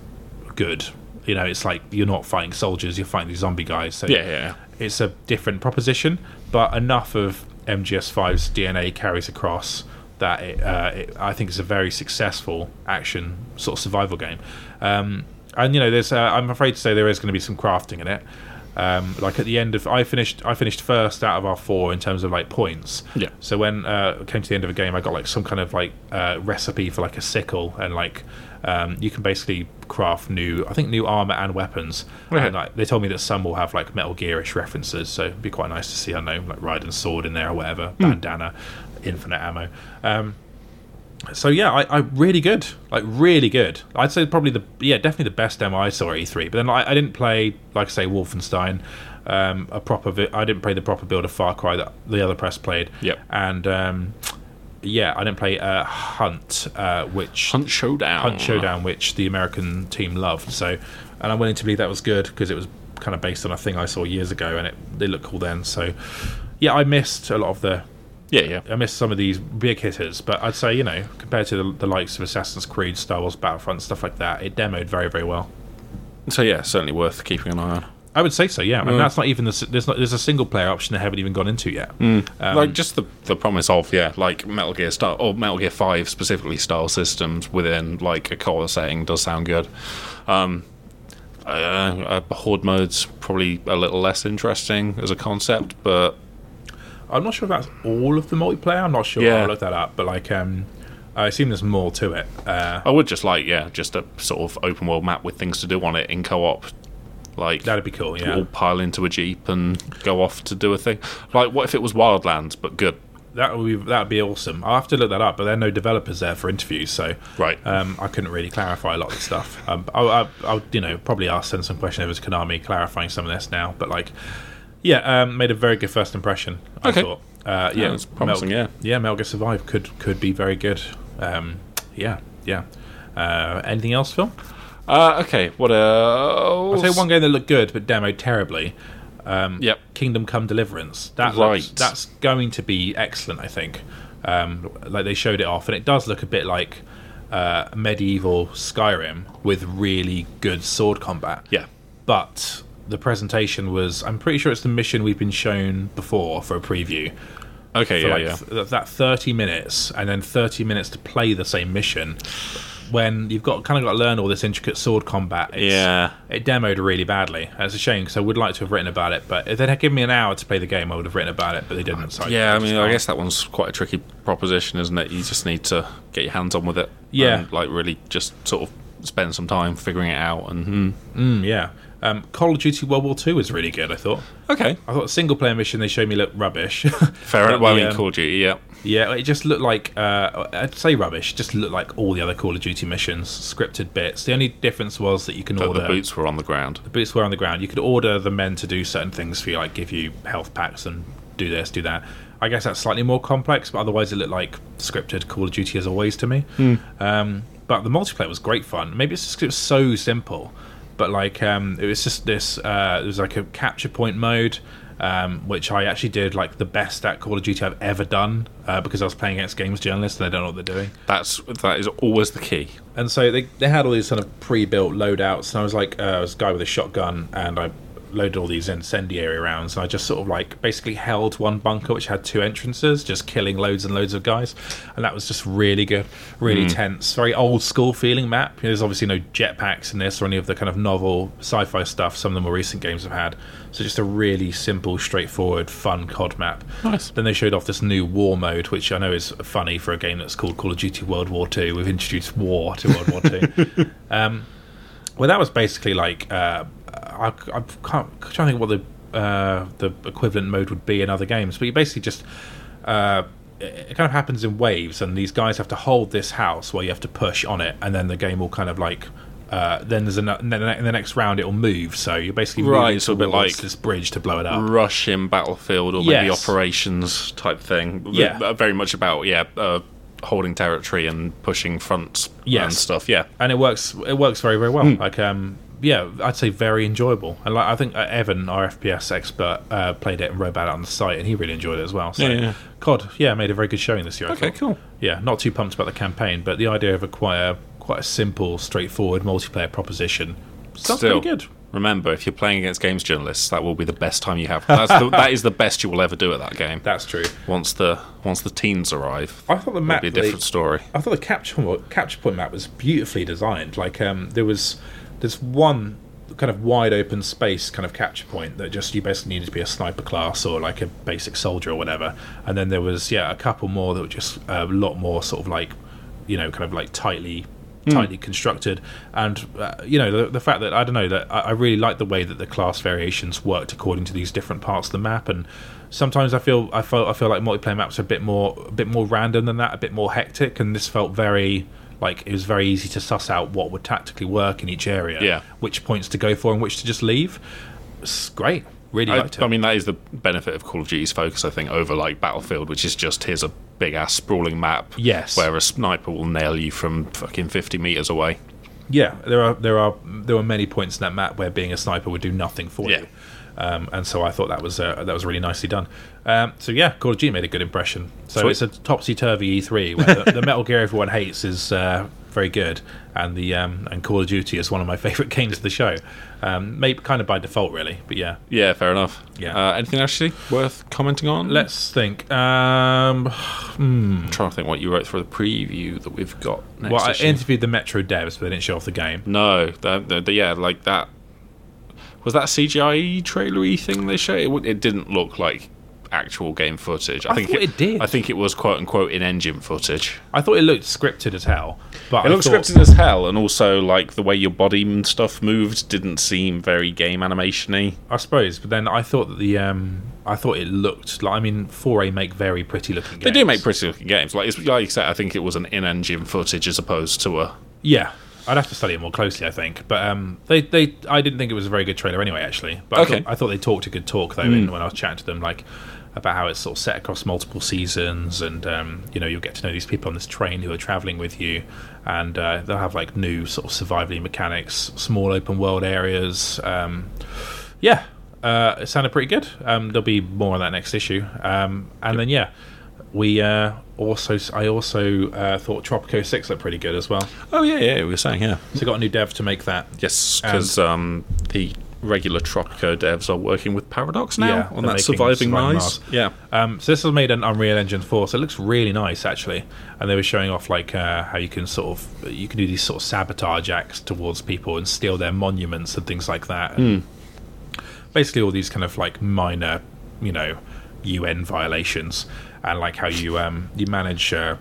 [SPEAKER 1] good. You know, it's like you're not fighting soldiers, you're fighting these zombie guys. So
[SPEAKER 2] Yeah, yeah,
[SPEAKER 1] it's a different proposition, but enough of MGS5's DNA carries across that it, uh, it, I think it's a very successful action sort of survival game. Um, and you know, there's uh, I'm afraid to say there is going to be some crafting in it. Um, like at the end of I finished I finished first out of our four in terms of like points.
[SPEAKER 2] Yeah.
[SPEAKER 1] So when uh, it came to the end of a game, I got like some kind of like uh, recipe for like a sickle and like um, you can basically craft new I think new armor and weapons.
[SPEAKER 2] Okay.
[SPEAKER 1] And like they told me that some will have like Metal Gearish references, so it'd be quite nice to see I know like Raiden's sword in there or whatever, bandana, infinite ammo. Um, so yeah, I, I really good, like really good. I'd say probably the yeah definitely the best demo I saw at E3. But then I, I didn't play like I say Wolfenstein, um, a proper. Vi- I didn't play the proper build of Far Cry that the other press played.
[SPEAKER 2] Yep.
[SPEAKER 1] And um, yeah, I didn't play uh, Hunt, uh, which
[SPEAKER 2] Hunt Showdown.
[SPEAKER 1] Hunt Showdown, which the American team loved. So, and I'm willing to believe that was good because it was kind of based on a thing I saw years ago, and it they looked cool then. So, yeah, I missed a lot of the.
[SPEAKER 2] Yeah, yeah.
[SPEAKER 1] I missed some of these big hitters, but I'd say you know compared to the, the likes of Assassin's Creed, Star Wars Battlefront, stuff like that, it demoed very very well.
[SPEAKER 2] So yeah, certainly worth keeping an eye on.
[SPEAKER 1] I would say so, yeah. And that's not even the, there's not there's a single player option they haven't even gone into yet.
[SPEAKER 2] Mm.
[SPEAKER 1] Um,
[SPEAKER 2] like just the the promise of yeah, like Metal Gear style or Metal Gear Five specifically style systems within like a core setting does sound good. Um, uh, uh, horde mode's probably a little less interesting as a concept, but
[SPEAKER 1] I'm not sure if that's all of the multiplayer. I'm not sure.
[SPEAKER 2] Yeah.
[SPEAKER 1] I'll look that up. But like, um, I assume there's more to it. Uh,
[SPEAKER 2] I would just like yeah, just a sort of open world map with things to do on it in co-op. Like
[SPEAKER 1] that'd be cool. Yeah.
[SPEAKER 2] all pile into a jeep and go off to do a thing. Like what if it was Wildlands but good?
[SPEAKER 1] That would be that would be awesome. I'll have to look that up, but there are no developers there for interviews, so
[SPEAKER 2] Right.
[SPEAKER 1] Um, I couldn't really clarify a lot of the stuff. Um, I'll, I'll, I'll, you know, probably ask send some question over to Konami clarifying some of this now. But like, yeah, um, made a very good first impression. I
[SPEAKER 2] Okay.
[SPEAKER 1] thought, uh, yeah,
[SPEAKER 2] it's promising,
[SPEAKER 1] Metal,
[SPEAKER 2] yeah.
[SPEAKER 1] yeah, Metal Gear Survive could could be very good. Um, yeah, yeah. Uh, anything else, Phil?
[SPEAKER 2] Uh, okay, what else?
[SPEAKER 1] I'll say one game that looked good but demoed terribly. Um,
[SPEAKER 2] Yep.
[SPEAKER 1] Kingdom Come Deliverance. That
[SPEAKER 2] Right.
[SPEAKER 1] looks, that's going to be excellent, I think. Um, like they showed it off, and it does look a bit like uh, medieval Skyrim with really good sword combat.
[SPEAKER 2] Yeah.
[SPEAKER 1] But the presentation was, I'm pretty sure it's the mission we've been shown before for a preview.
[SPEAKER 2] Okay,
[SPEAKER 1] For
[SPEAKER 2] yeah,
[SPEAKER 1] like
[SPEAKER 2] yeah.
[SPEAKER 1] th- that 30 minutes and then 30 minutes to play the same mission. When you've got kind of got to learn all this intricate sword combat, it's,
[SPEAKER 2] Yeah.
[SPEAKER 1] it demoed really badly. It's a shame because I would like to have written about it, but if they'd had given me an hour to play the game, I would have written about it, but they didn't. So
[SPEAKER 2] Yeah, I
[SPEAKER 1] just
[SPEAKER 2] mean, I guess that one's quite a tricky proposition, isn't it? You just need to get your hands on with it.
[SPEAKER 1] Yeah.
[SPEAKER 2] And, like, really just sort of spend some time figuring it out. And hmm.
[SPEAKER 1] Mm, yeah. Um, Call of Duty World War Two was really good. I thought.
[SPEAKER 2] Okay.
[SPEAKER 1] I thought single player mission they showed me looked rubbish.
[SPEAKER 2] Fair enough. Well, I
[SPEAKER 1] the, um,
[SPEAKER 2] Call of Duty, yeah.
[SPEAKER 1] Yeah, it just looked like uh, I'd say rubbish. It just looked like all the other Call of Duty missions, scripted bits. The only difference was that you can order
[SPEAKER 2] the boots were on the ground.
[SPEAKER 1] the boots were on the ground. You could order the men to do certain things for you, like give you health packs and do this, do that. I guess that's slightly more complex, but otherwise it looked like scripted Call of Duty as always to me. Um, but the multiplayer was great fun. Maybe it's just 'cause it was so simple, but like um, it was just this. Uh, it was like a capture point mode, um, which I actually did like the best at Call of Duty I've ever done uh, because I was playing against games journalists and they don't know what they're doing.
[SPEAKER 2] That's that is always the key.
[SPEAKER 1] And so they, they had all these kind of pre-built loadouts, and I was like, uh, I was a guy with a shotgun, and I loaded all these incendiary rounds, and I just sort of like basically held one bunker which had two entrances, just killing loads and loads of guys, and that was just really good, really tense, very old school feeling map. There's obviously no jetpacks in this or any of the kind of novel sci-fi stuff some of the more recent games have had. So just a really simple, straightforward, fun COD map.
[SPEAKER 2] Nice.
[SPEAKER 1] Then they showed off this new war mode, which I know is funny for a game that's called Call of Duty World War II. We've introduced war to World War II. um, well, that was basically like uh, I, I can't I'm trying to think what the uh, the equivalent mode would be in other games, but you basically just uh, it kind of happens in waves, and these guys have to hold this house while you have to push on it, and then the game will kind of like. Uh, then there's an, then in the next round it will move, so you're basically
[SPEAKER 2] Right, so a bit like-
[SPEAKER 1] this bridge to blow it up.
[SPEAKER 2] Rush in Battlefield or maybe
[SPEAKER 1] Yes.
[SPEAKER 2] operations type thing.
[SPEAKER 1] Yeah.
[SPEAKER 2] Uh, very much about yeah, uh, holding territory and pushing fronts and stuff. Yeah,
[SPEAKER 1] and it works. It works very very well. Like um, yeah, I'd say very enjoyable. And like I think uh, Evan, our FPS expert, uh, played it and wrote about it on the site, and he really enjoyed it as well. So
[SPEAKER 2] Yeah, yeah.
[SPEAKER 1] COD, yeah, made a very good showing this year.
[SPEAKER 2] Okay,
[SPEAKER 1] thought.
[SPEAKER 2] cool.
[SPEAKER 1] Yeah, not too pumped about the campaign, but the idea of a quite a quite a simple, straightforward multiplayer proposition sounds
[SPEAKER 2] Still.
[SPEAKER 1] pretty good.
[SPEAKER 2] Remember, if you're playing against games journalists, that will be the best time you have. That's the, that is the best you will ever do at that game.
[SPEAKER 1] That's true.
[SPEAKER 2] Once the once the teens arrive,
[SPEAKER 1] I thought the map
[SPEAKER 2] be a
[SPEAKER 1] they-
[SPEAKER 2] different story.
[SPEAKER 1] I thought the capture point, capture point map was beautifully designed. Like um, there was there's one kind of wide open space kind of capture point that just you basically needed to be a sniper class or like a basic soldier or whatever. And then there was yeah a couple more that were just a lot more sort of like you know kind of like tightly tightly constructed. And uh, you know the, the fact that i don't know that I, I really like the way that the class variations worked according to these different parts of the map. And sometimes i feel i felt i feel like multiplayer maps are a bit more a bit more random than that a bit more hectic. And this felt very like it was very easy to suss out what would tactically work in each area
[SPEAKER 2] Yeah.
[SPEAKER 1] which points to go for and which to just leave it's great really
[SPEAKER 2] I,
[SPEAKER 1] liked it
[SPEAKER 2] I mean, that is the benefit of Call of Duty's focus, I think, over like Battlefield, which is just here's a big ass sprawling map.
[SPEAKER 1] Yes.
[SPEAKER 2] Where a sniper will nail you from fucking 50 meters away.
[SPEAKER 1] Yeah, there are there are there were many points in that map where being a sniper would do nothing for
[SPEAKER 2] Yeah.
[SPEAKER 1] you, um, and so I thought that was uh, that was really nicely done. Um, so yeah, Call of Duty made a good impression. So
[SPEAKER 2] Sweet.
[SPEAKER 1] it's a topsy turvy E3 where the, the Metal Gear everyone hates is uh, very good, and the um, and Call of Duty is one of my favourite games of the show. Um, maybe kind of by default, really, but yeah.
[SPEAKER 2] Yeah, fair enough.
[SPEAKER 1] Yeah.
[SPEAKER 2] Uh, anything actually worth commenting on?
[SPEAKER 1] Let's think. Um,
[SPEAKER 2] I'm trying to think what you wrote for the preview that we've got next
[SPEAKER 1] well, I interviewed the Metro devs, but they didn't show off the game.
[SPEAKER 2] No, yeah, like that. Was that CGI trailery thing they showed? It, it didn't look like actual game footage. I,
[SPEAKER 1] I
[SPEAKER 2] think
[SPEAKER 1] thought it did.
[SPEAKER 2] I think it was quote unquote in engine footage.
[SPEAKER 1] I thought it looked scripted as hell, but
[SPEAKER 2] It
[SPEAKER 1] I
[SPEAKER 2] looked
[SPEAKER 1] thought,
[SPEAKER 2] scripted as hell, and also like the way your body and stuff moved didn't seem very game animationy.
[SPEAKER 1] I suppose, but then I thought that the um, I thought it looked like. I mean, 4A make very pretty looking. Games.
[SPEAKER 2] They do make pretty looking games. Like it's, like you said, I think it was an in-engine footage as opposed to a.
[SPEAKER 1] Yeah, I'd have to study it more closely. I think, but um, they they I didn't think it was a very good trailer anyway. Actually, but
[SPEAKER 2] Okay.
[SPEAKER 1] I, thought, I thought they talked a good talk though in, when I was chatting to them, like about how it's sort of set across multiple seasons, and um, you know you'll get to know these people on this train who are traveling with you, and uh, they'll have like new sort of survivally mechanics, small open world areas. Um, yeah, uh, it sounded pretty good. Um, there'll be more on that next issue, um, and then yeah, we uh, also I also uh, thought Tropico Six looked pretty good as well.
[SPEAKER 2] Oh yeah, yeah, we were saying yeah.
[SPEAKER 1] So got a new dev to make that.
[SPEAKER 2] Yes, because um, the regular Tropico devs are working with Paradox now
[SPEAKER 1] Yeah,
[SPEAKER 2] on that surviving
[SPEAKER 1] Surviving
[SPEAKER 2] Mars.
[SPEAKER 1] Mars.
[SPEAKER 2] Yeah,
[SPEAKER 1] Um, so this was made in Unreal Engine 4, so it looks really nice actually. And they were showing off like uh, how you can sort of you can do these sort of sabotage acts towards people and steal their monuments and things like that. And Basically, all these kind of like minor, you know, UN violations and like how you um, you manage uh,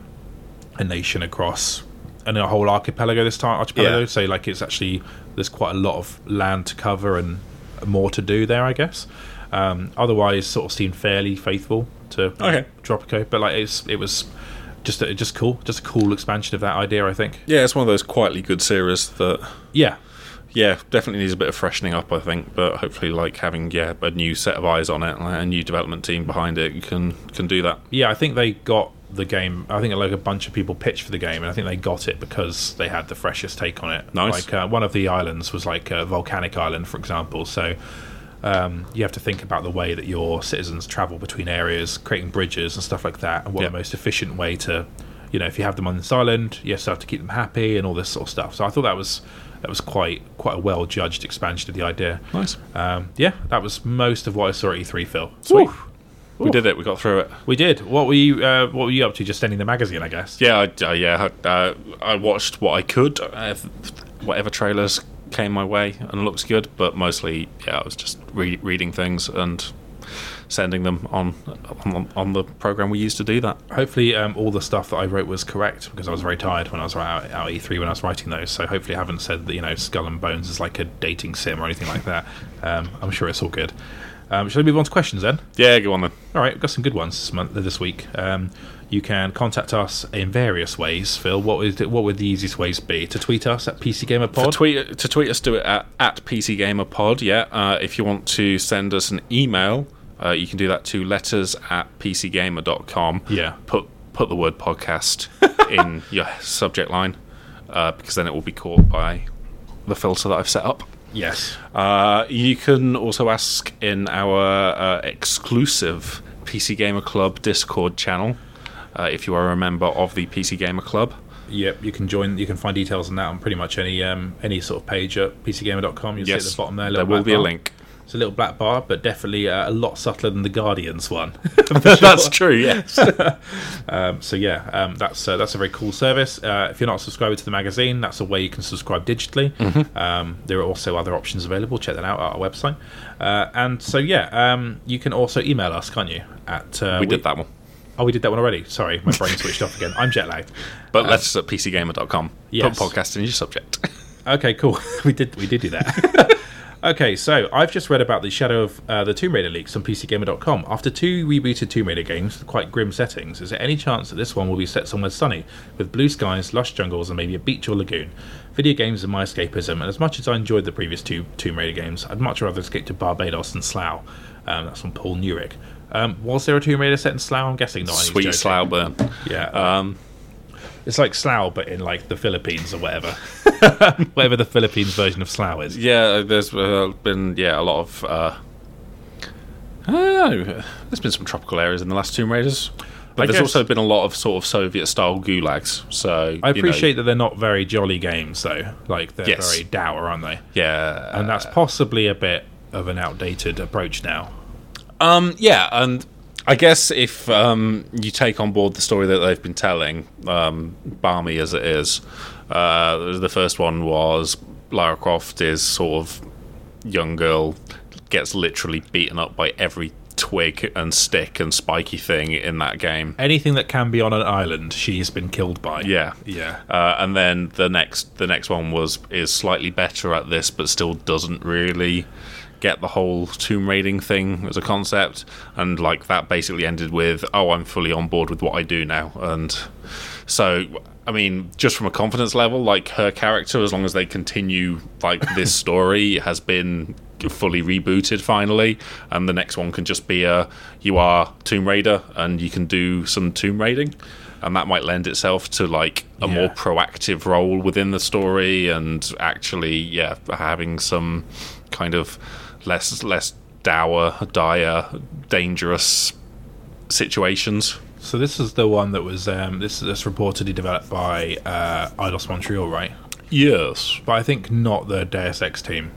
[SPEAKER 1] a nation across and a whole archipelago this time archipelago.
[SPEAKER 2] Yeah.
[SPEAKER 1] So like it's actually there's quite a lot of land to cover and more to do there, I guess. Um, otherwise, sort of seemed fairly faithful to
[SPEAKER 2] Okay.
[SPEAKER 1] Tropico, but like it's it was just a, just cool, just a cool expansion of that idea. I think.
[SPEAKER 2] yeah, it's one of those quietly good series that
[SPEAKER 1] Yeah,
[SPEAKER 2] yeah definitely needs a bit of freshening up. I think, but hopefully, like having yeah a new set of eyes on it, like a new development team behind it can can do that.
[SPEAKER 1] yeah. I think they got the game. I think like a bunch of people pitched for the game, and I think they got it because they had the freshest take on it.
[SPEAKER 2] Nice.
[SPEAKER 1] Like uh, one of the islands was like a volcanic island, for example. So. um, you have to think about the way that your citizens travel between areas, creating bridges and stuff like that, and what
[SPEAKER 2] Yeah.
[SPEAKER 1] the most efficient way to, you know, if you have them on this island, you still have to keep them happy and all this sort of stuff. So I thought that was that was quite quite a well judged expansion of the idea.
[SPEAKER 2] Nice.
[SPEAKER 1] Um, yeah, that was most of what I saw at E3. Phil,
[SPEAKER 2] Sweet. We did it. We got through it.
[SPEAKER 1] we did. What were you uh, What were you up to? Just sending the magazine, I guess.
[SPEAKER 2] Yeah, I, uh, yeah. Uh, I watched what I could, uh, whatever trailers came my way, and looks good. But mostly, yeah, I was just re- reading things and sending them on, on on the program we used to do that.
[SPEAKER 1] hopefully um, all the stuff that I wrote was correct because I was very tired when I was out, out E3 when I was writing those. So hopefully I haven't said that you know Skull and Bones is like a dating sim or anything like that. Um, I'm sure it's all good. Um, shall we move on to questions then?
[SPEAKER 2] Yeah, go on then.
[SPEAKER 1] All right, we've got some good ones this month, this week. Um, you can contact us in various ways. Phil, what it, what would the easiest ways be? To tweet us at PC Gamer
[SPEAKER 2] To
[SPEAKER 1] Pod.
[SPEAKER 2] tweet to tweet us, do it at, at PC Gamer Pod. Yeah. Uh, if you want to send us an email, uh, you can do that to letters at pcgamer.com.
[SPEAKER 1] Yeah.
[SPEAKER 2] Put put the word podcast in your subject line uh, because then it will be caught by the filter that I've set up.
[SPEAKER 1] Yes.
[SPEAKER 2] Uh, you can also ask in our uh, exclusive PC Gamer Club Discord channel uh, if you are a member of the PC Gamer Club.
[SPEAKER 1] Yep, you can join. You can find details on that on pretty much any um, any sort of page at PCGamer.com. You'll see at the bottom there.
[SPEAKER 2] there will be a link.
[SPEAKER 1] It's a little black bar, but definitely uh, a lot subtler than the Guardians one.
[SPEAKER 2] That's true. Yes.
[SPEAKER 1] Um, so yeah, um, that's uh, that's a very cool service. Uh, if you're not subscribed to the magazine, that's a way you can subscribe digitally.
[SPEAKER 2] Mm-hmm.
[SPEAKER 1] Um, there are also other options available. Check that out at our website. Uh, and so yeah, um, you can also email us, can't you? At uh,
[SPEAKER 2] we did that one.
[SPEAKER 1] Oh, we did that one already. Sorry, my brain switched off again. I'm jet lagged.
[SPEAKER 2] But let's at pcgamer.com.
[SPEAKER 1] yes.
[SPEAKER 2] Put podcast in your subject.
[SPEAKER 1] Okay, cool. we did we did do that. Okay, so I've just read about the Shadow of uh, the Tomb Raider leaks on PCGamer.com. After two rebooted Tomb Raider games with quite grim settings, is there any chance that this one will be set somewhere sunny, with blue skies, lush jungles, and maybe a beach or lagoon? Video games are my escapism, and as much as I enjoyed the previous two Tomb Raider games, I'd much rather escape to Barbados and Slough. Um, that's from Paul Neurick. Um, was there a Tomb Raider set in Slough? I'm guessing not.
[SPEAKER 2] Sweet. Slough burn.
[SPEAKER 1] Yeah.
[SPEAKER 2] Um,
[SPEAKER 1] It's like Slough, but in like the Philippines or whatever. whatever the Philippines version of Slough is.
[SPEAKER 2] yeah, there's uh, been yeah a lot of. Uh, I. There's been some tropical areas in the last Tomb Raiders, but
[SPEAKER 1] I
[SPEAKER 2] there's
[SPEAKER 1] guess-
[SPEAKER 2] also been a lot of sort of Soviet-style gulags. So
[SPEAKER 1] I
[SPEAKER 2] you know,
[SPEAKER 1] appreciate that they're not very jolly games, though. Like they're
[SPEAKER 2] Yes.
[SPEAKER 1] very dour, aren't they?
[SPEAKER 2] yeah,
[SPEAKER 1] And that's possibly a bit of an outdated approach now.
[SPEAKER 2] Um, yeah, and I guess if um, you take on board the story that they've been telling, um, balmy as it is, uh, the first one was Lara Croft is sort of young girl gets literally beaten up by every twig and stick and spiky thing in that game.
[SPEAKER 1] Anything that can be on an island, she's been killed by.
[SPEAKER 2] Yeah.
[SPEAKER 1] yeah.
[SPEAKER 2] Uh, and then the next the next one was is slightly better at this, but still doesn't really get the whole tomb raiding thing as a concept. And like that basically ended with, oh, I'm fully on board with what I do now. And so, I mean, just from a confidence level, like her character, as long as they continue like this story, has been fully rebooted finally, and the next one can just be a you are Tomb Raider and you can do some tomb raiding, and that might lend itself to like a more proactive role within the story and actually, yeah, having some kind of less less dour, dire, dangerous situations.
[SPEAKER 1] So this is the one that was um, this is reportedly developed by uh, Eidos Montreal, right?
[SPEAKER 2] Yes.
[SPEAKER 1] But I think not the Deus Ex team.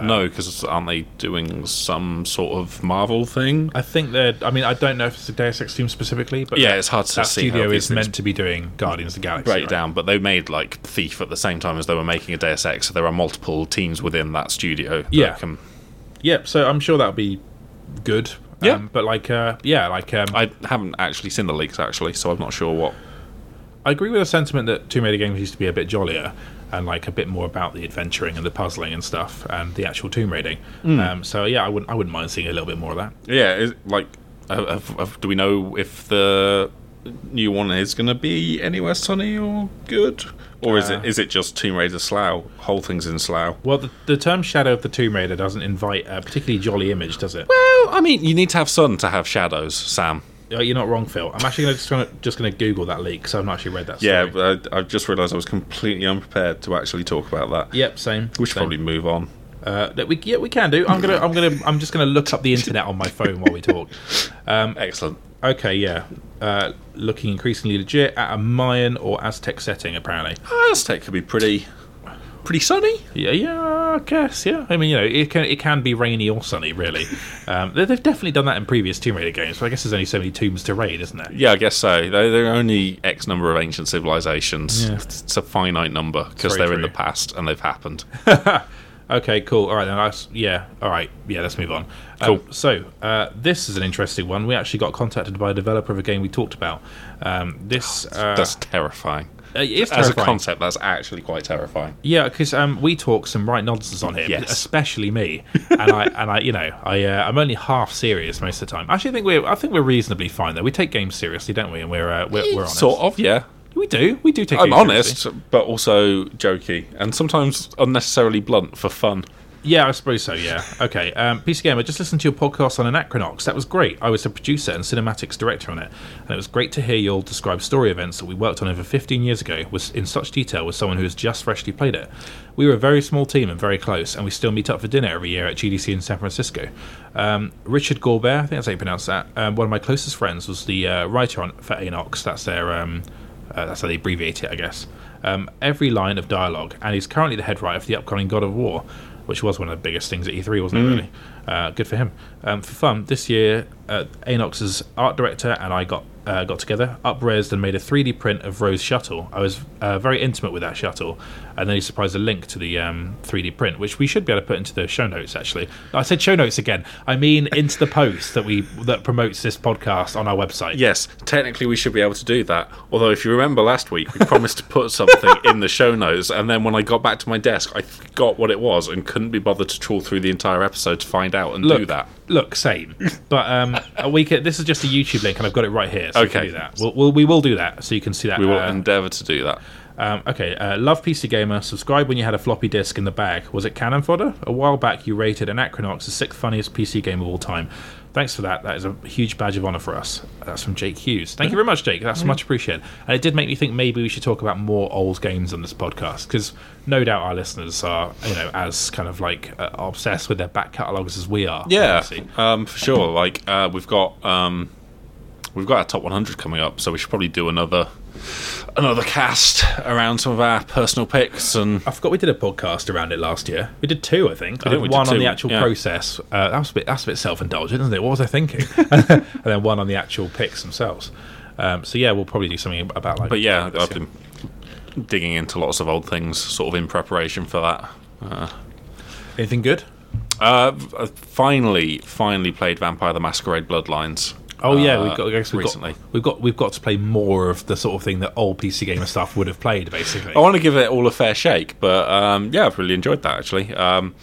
[SPEAKER 2] no, because aren't they doing some sort of Marvel thing?
[SPEAKER 1] I think they're. I mean, I don't know if it's the Deus Ex team specifically, but
[SPEAKER 2] Yeah, it's hard to
[SPEAKER 1] that
[SPEAKER 2] see
[SPEAKER 1] studio is meant to be doing Guardians of the Galaxy.
[SPEAKER 2] break
[SPEAKER 1] right?
[SPEAKER 2] down, but they made like Thief at the same time as they were making a Deus Ex, so there are multiple teams within that studio. that
[SPEAKER 1] Yeah.
[SPEAKER 2] can-
[SPEAKER 1] Yep. So I'm sure that'll be good.
[SPEAKER 2] Yeah.
[SPEAKER 1] Um, but like, uh, yeah, like um,
[SPEAKER 2] I haven't actually seen the leaks actually, so I'm not sure what.
[SPEAKER 1] I agree with the sentiment that Tomb Raider games used to be a bit jollier and like a bit more about the adventuring and the puzzling and stuff and the actual tomb raiding.
[SPEAKER 2] Hmm.
[SPEAKER 1] Um, so yeah, I wouldn't I wouldn't mind seeing a little bit more of that.
[SPEAKER 2] Yeah, is, like, uh, have, have- do we know if the new one is going to be anywhere sunny or good, or is
[SPEAKER 1] Uh,
[SPEAKER 2] it is it just Tomb Raider Slough? Whole thing's in Slough.
[SPEAKER 1] Well, the, the term Shadow of the Tomb Raider doesn't invite a particularly jolly image, does it?
[SPEAKER 2] Well, I mean, you need to have sun to have shadows, Sam.
[SPEAKER 1] Uh, You're not wrong, Phil. I'm actually gonna, just going to just going to Google that leak because I've not actually read that. Story.
[SPEAKER 2] Yeah, I, I've just realised I was completely unprepared to actually talk about that.
[SPEAKER 1] Yep. Same.
[SPEAKER 2] We should
[SPEAKER 1] same.
[SPEAKER 2] probably move on.
[SPEAKER 1] Uh, that we yeah we can do. I'm gonna I'm gonna I'm just gonna look up the internet on my phone while we talk. Um,
[SPEAKER 2] Excellent.
[SPEAKER 1] okay, yeah. Uh, looking increasingly legit at a Mayan or Aztec setting, apparently.
[SPEAKER 2] Aztec could be pretty, pretty sunny.
[SPEAKER 1] Yeah, yeah, I guess. Yeah, I mean, you know, it can it can be rainy or sunny, really. Um, they, they've definitely done that in previous Tomb Raider games, but I guess there's only so many tombs to raid, isn't there?
[SPEAKER 2] Yeah, I guess so. There there are only X number of ancient civilizations.
[SPEAKER 1] Yeah.
[SPEAKER 2] It's a finite number because they're in the past and they've happened.
[SPEAKER 1] Okay, cool. All right, then. That's, yeah. All right. Yeah, let's move on. Um,
[SPEAKER 2] Cool.
[SPEAKER 1] so, uh, this is an interesting one. We actually got contacted by a developer of a game we talked about. Um, this uh,
[SPEAKER 2] That's terrifying.
[SPEAKER 1] uh, it's
[SPEAKER 2] As a concept, that's actually quite terrifying.
[SPEAKER 1] Yeah, because um, we talk some right nonsense on here,
[SPEAKER 2] Yes.
[SPEAKER 1] especially me, and I and I, you know, I uh, I'm only half serious most of the time. Actually, I think we're I think we're reasonably fine though. We take games seriously, don't we? And we're uh, we're, we're honest.
[SPEAKER 2] Sort of, yeah.
[SPEAKER 1] We do. We do take.
[SPEAKER 2] I'm honest,
[SPEAKER 1] seriously.
[SPEAKER 2] but also jokey and sometimes unnecessarily blunt for fun.
[SPEAKER 1] Yeah, I suppose so. Yeah. Okay. Um, PC Gamer, just listened to your podcast on Anachronox. That was great. I was the producer and cinematics director on it, and it was great to hear you all describe story events that we worked on over 15 years ago was in such detail with someone who has just freshly played it. We were a very small team and very close, and we still meet up for dinner every year at GDC in San Francisco. Um, Richard Gaubert, I think that's how you pronounce that. Um, one of my closest friends was the uh, writer on for Anox. That's their um, uh, that's how they abbreviate it, I guess. Um, every line of dialogue, and he's currently the head writer for the upcoming God of War, which was one of the biggest things at E3, wasn't it? Really, uh, good for him. Um, for fun, this year, uh, Anox's art director and I got uh, got together, upresed and made a 3D print of Rose Shuttle. I was uh, very intimate with that shuttle, and then he surprised a link to the um, 3D print, which we should be able to put into the show notes. Actually, I said show notes again. I mean into the post that we that promotes this podcast on our website.
[SPEAKER 2] Yes, technically we should be able to do that. Although, if you remember last week, we promised to put something in the show notes, and then when I got back to my desk, I forgot what it was and couldn't be bothered to trawl through the entire episode to find out and do that.
[SPEAKER 1] Look, same. But um, we can, this is just a YouTube link, and I've got it right here. So
[SPEAKER 2] Okay.
[SPEAKER 1] do that. We'll, we'll, we will do that, so you can see that.
[SPEAKER 2] We will
[SPEAKER 1] uh,
[SPEAKER 2] endeavour to do that.
[SPEAKER 1] um, okay, uh, love PC Gamer. Subscribe when you had a floppy disk in the bag. Was it cannon fodder? A while back, you rated Anachronox the sixth funniest PC game of all time. Thanks for that. That is a huge badge of honor for us. That's from Jake Hughes. Thank you very much, Jake. That's much appreciated. And it did make me think maybe we should talk about more old games on this podcast because no doubt our listeners are, you know, as kind of like uh, obsessed with their back catalogs as we are.
[SPEAKER 2] Yeah, um, for sure. Like uh, we've got um, we've got our top 100 coming up, so we should probably do another another cast around some of our personal picks and
[SPEAKER 1] I forgot we did a podcast around it last year. We did two, I think.
[SPEAKER 2] I
[SPEAKER 1] did
[SPEAKER 2] we did
[SPEAKER 1] one on the actual
[SPEAKER 2] yeah.
[SPEAKER 1] process. Uh, that was a bit that's a bit self indulgent, isn't it? What was I thinking? and then one on the actual picks themselves. Um, so yeah, we'll probably do something about like.
[SPEAKER 2] But yeah, I've been digging into lots of old things, sort of in preparation for that. Uh,
[SPEAKER 1] Anything good?
[SPEAKER 2] uh, finally, finally played Vampire the Masquerade Bloodlines.
[SPEAKER 1] Oh yeah,
[SPEAKER 2] uh,
[SPEAKER 1] we've got. I guess we've
[SPEAKER 2] recently.
[SPEAKER 1] got, we've got we've got to play more of the sort of thing that old PC gamer stuff would have played, basically.
[SPEAKER 2] I want to give it all a fair shake, but um, yeah, I've really enjoyed that actually. Um,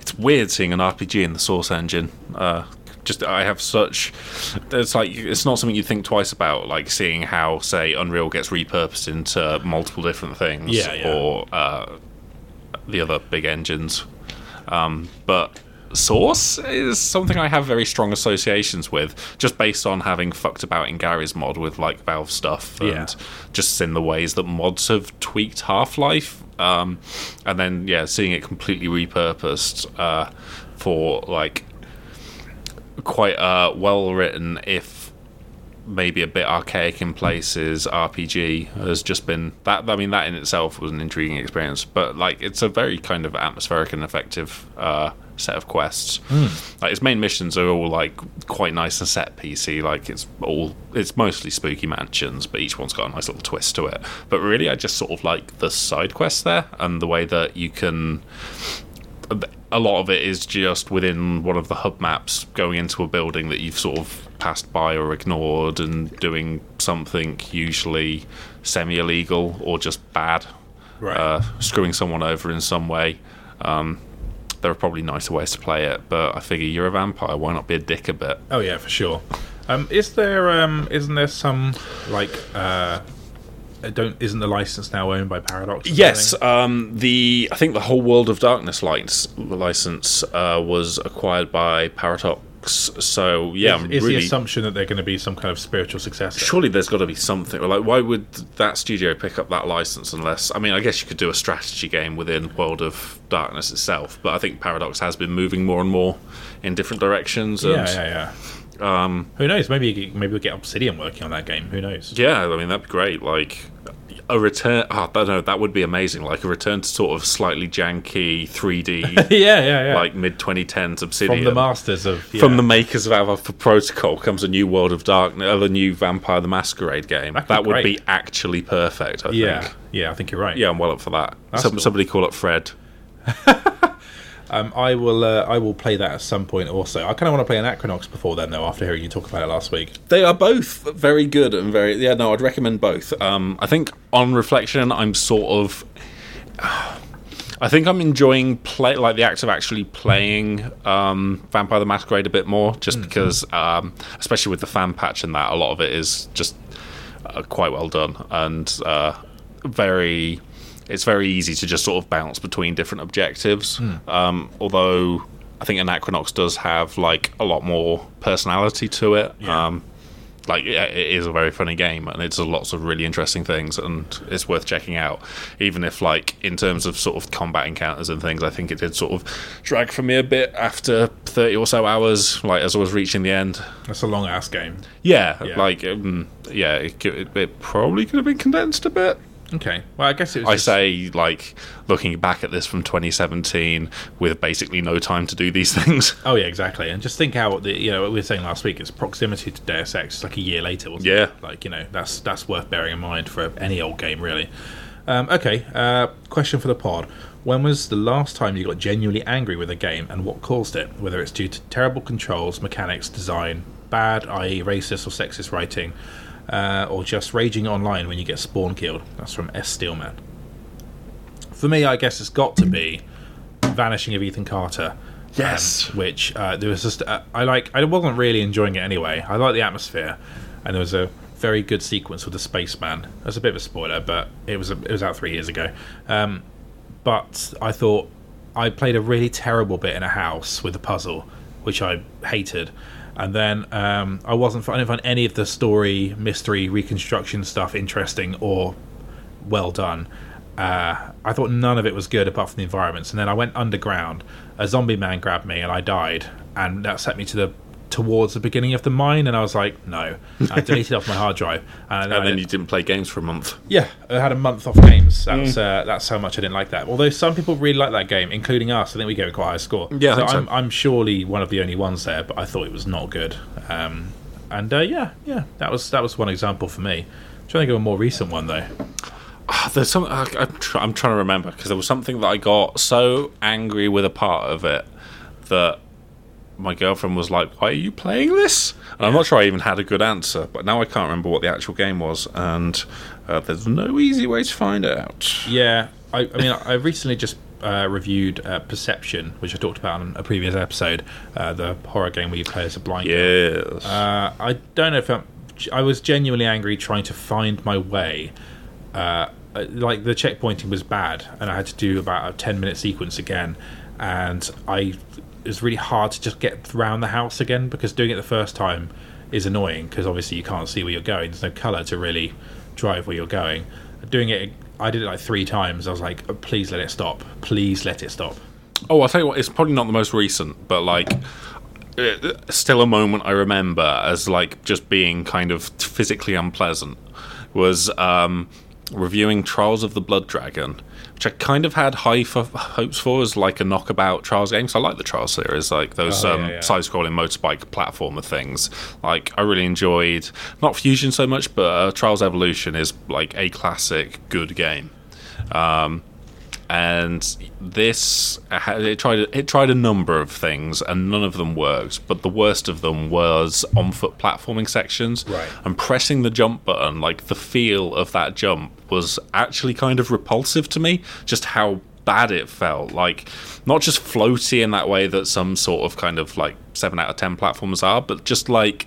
[SPEAKER 2] it's weird seeing an RPG in the Source engine. Uh, just I have such. It's like it's not something you think twice about, like seeing how say Unreal gets repurposed into multiple different things,
[SPEAKER 1] Yeah, yeah.
[SPEAKER 2] or uh, the other big engines. Um, but Source is something I have very strong associations with, just based on having fucked about in Garry's Mod with like Valve stuff and
[SPEAKER 1] Yeah.
[SPEAKER 2] just in the ways that mods have tweaked Half Life. Um, and then, yeah, seeing it completely repurposed uh, for like quite a well written, if maybe a bit archaic in places. RPG has just been that I mean that in itself was an intriguing experience but like it's a very kind of atmospheric and effective uh, set of quests. Like its main missions are all like quite nice and set PC like it's all it's mostly spooky mansions but each one's got a nice little twist to it. But really I just sort of like the side quests there and the way that you can a lot of it is just within one of the hub maps going into a building that you've sort of passed by or ignored and doing something usually semi illegal or just bad,
[SPEAKER 1] Right.
[SPEAKER 2] uh, screwing someone over in some way. Um, there are probably nicer ways to play it, but I figure you're a vampire, why not be a dick a bit?
[SPEAKER 1] Oh yeah, for sure. Um, is there um, isn't there some like uh, don't isn't the license now owned by Paradox?
[SPEAKER 2] Yes, um, the I think the whole World of Darkness license, license uh, was acquired by Paradox. So yeah, I'm
[SPEAKER 1] is
[SPEAKER 2] really.
[SPEAKER 1] the assumption that they're going to be some kind of spiritual successor?
[SPEAKER 2] Surely there's got to be something. Like, why would that studio pick up that license unless? I mean, I guess you could do a strategy game within World of Darkness itself, but I think Paradox has been moving more and more in different directions. And,
[SPEAKER 1] Yeah, yeah, yeah. Um, Who knows? Maybe maybe we'll get Obsidian working on that game. Who knows?
[SPEAKER 2] Yeah, I mean that'd be great. Like a return. Oh, I don't know. That would be amazing. Like a return to sort of slightly janky 3D,
[SPEAKER 1] yeah, yeah, yeah.
[SPEAKER 2] like mid 2010s Obsidian.
[SPEAKER 1] from the masters of yeah.
[SPEAKER 2] From the makers of Alpha Protocol comes a new World of Darkness, uh, the new Vampire the Masquerade game.
[SPEAKER 1] That'd
[SPEAKER 2] That,
[SPEAKER 1] be
[SPEAKER 2] would be actually perfect. I
[SPEAKER 1] yeah,
[SPEAKER 2] think.
[SPEAKER 1] yeah. I think you're right.
[SPEAKER 2] Yeah, I'm well up for that. Some,
[SPEAKER 1] cool.
[SPEAKER 2] Somebody call up Fred.
[SPEAKER 1] Um, I will. Uh, I will play that at some point. Also, I kind of want to play Anachronox before then, though. After hearing you talk about it last week.
[SPEAKER 2] They are both very good and very. Yeah, no, I'd recommend both. Um, I think on reflection, I'm sort of. I think I'm enjoying play like the act of actually playing um, Vampire the Masquerade a bit more, just because, um, especially with the fan patch and that, a lot of it is just uh, quite well done and uh, very. It's very easy to just sort of bounce between different objectives. Um, although I think Anachronox does have like a lot more personality to it.
[SPEAKER 1] Yeah.
[SPEAKER 2] Um, like yeah, it is a very funny game and it's lots of really interesting things and it's worth checking out even if like in terms of sort of combat encounters and things i think it did sort of drag for me a bit after 30 or so hours like as i was reaching the end
[SPEAKER 1] That's a long ass game.
[SPEAKER 2] yeah,
[SPEAKER 1] Yeah.
[SPEAKER 2] like um, yeah it, could- it probably could have been condensed a bit
[SPEAKER 1] Okay. Well, I guess it was.
[SPEAKER 2] I
[SPEAKER 1] just-
[SPEAKER 2] say, like, looking back at this from 2017 with basically no time to do these things.
[SPEAKER 1] Oh yeah, exactly. And just think how the you know what we were saying last week. It's proximity to Deus Ex. It's like a year later, wasn't
[SPEAKER 2] Yeah.
[SPEAKER 1] it? Like you know that's that's worth bearing in mind for any old game, really. Um, okay. Uh, question for the pod: When was the last time you got genuinely angry with a game, and what caused it? Whether it's due to terrible controls, mechanics, design, bad, i.e., racist or sexist writing, uh, or just raging online when you get spawn killed. That's from S Steelman. For me, I guess it's got to be Vanishing of Ethan Carter.
[SPEAKER 2] Yes.
[SPEAKER 1] um, which uh, there was just uh, I like. I wasn't really enjoying it anyway. I like the atmosphere, and there was a very good sequence with the spaceman. That's a bit of a spoiler, but it was it was out three years ago. Um, but I thought I played a really terrible bit in a house with a puzzle, which I hated. And then um, I wasn't. I didn't find any of the story, mystery, reconstruction stuff interesting or well done. Uh, I thought none of it was good apart from the environments. And then I went underground. A zombie man grabbed me and I died. And that set me to the towards the beginning of the mine. And I was like, no. I deleted off my hard drive. And,
[SPEAKER 2] And then
[SPEAKER 1] did-
[SPEAKER 2] you didn't play games for a month.
[SPEAKER 1] yeah, I had a month off games. That's uh, that's how much I didn't like that. Although some people really like that game, including us. I think we gave it quite a high score.
[SPEAKER 2] Yeah, I
[SPEAKER 1] so
[SPEAKER 2] think so.
[SPEAKER 1] I'm I'm surely one of the only ones there, but I thought it was not good. Um, and uh, yeah, yeah, that was that was one example for me. I'm trying to think of a more recent one though.
[SPEAKER 2] Ah, There's some. I, I'm, try, I'm trying to remember because there was something that I got so angry with a part of it that my girlfriend was like, "Why are you playing this?" And I'm not sure I even had a good answer, but now I can't remember what the actual game was, and uh, there's no easy way to find out.
[SPEAKER 1] Yeah, I, I mean, I recently just uh, reviewed uh, Perception, which I talked about on a previous episode, uh, the horror game where you play as a blind. girl.
[SPEAKER 2] Yes.
[SPEAKER 1] Uh, I don't know if I'm, I was genuinely angry trying to find my way. Uh, like the checkpointing was bad, and I had to do about a ten minute sequence again, and I it was really hard to just get around the house again because doing it the first time is annoying because obviously you can't see where you're going. There's no color to really drive where you're going. Doing it, I did it like three times. I was like, oh, please let it stop. Please let it stop.
[SPEAKER 2] Oh, I'll tell you what, it's probably not the most recent, but like, uh, still a moment I remember as like just being kind of physically unpleasant was um, reviewing Trials of the Blood Dragon, which I kind of had high f- hopes for as like a knockabout Trials game. So I like the Trials series, like those
[SPEAKER 1] Oh,
[SPEAKER 2] um,
[SPEAKER 1] yeah, yeah.
[SPEAKER 2] side-scrolling motorbike platformer things. Like I really enjoyed not Fusion so much, but uh, Trials Evolution is like a classic good game and this uh, it tried it tried a number of things and none of them worked but the worst of them was on foot platforming sections
[SPEAKER 1] Right.
[SPEAKER 2] and pressing the jump button like the feel of that jump was actually kind of repulsive to me just how bad it felt. Like not just floaty in that way that some sort of kind of like 7 out of 10 platforms are but just like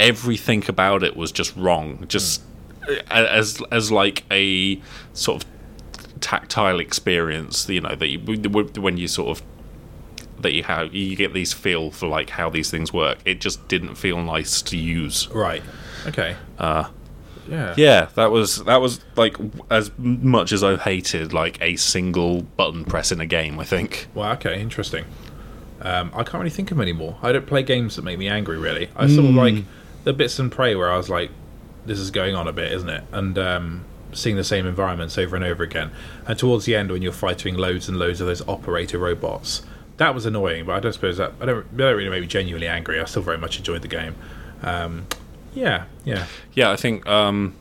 [SPEAKER 2] everything about it was just wrong. Just hmm. a- as as like a sort of tactile experience you know that you, when you sort of that you have. You get these feel for like how these things work. It just didn't feel nice to use.
[SPEAKER 1] Right. Okay.
[SPEAKER 2] Uh,
[SPEAKER 1] Yeah.
[SPEAKER 2] yeah, that was that was like as much as I've hated like a single button press in a game. I think.
[SPEAKER 1] Well, okay, interesting. Um, I can't really think of many more. I don't play games that make me angry. Really, I sort of like the bits and Prey where I was like, "This is going on a bit, isn't it?" And um, seeing the same environments over and over again. And towards the end, when you're fighting loads and loads of those operator robots, that was annoying. But I don't suppose that I don't, really make me genuinely angry. I still very much enjoyed the game. Um, yeah, yeah,
[SPEAKER 2] Yeah, I think um,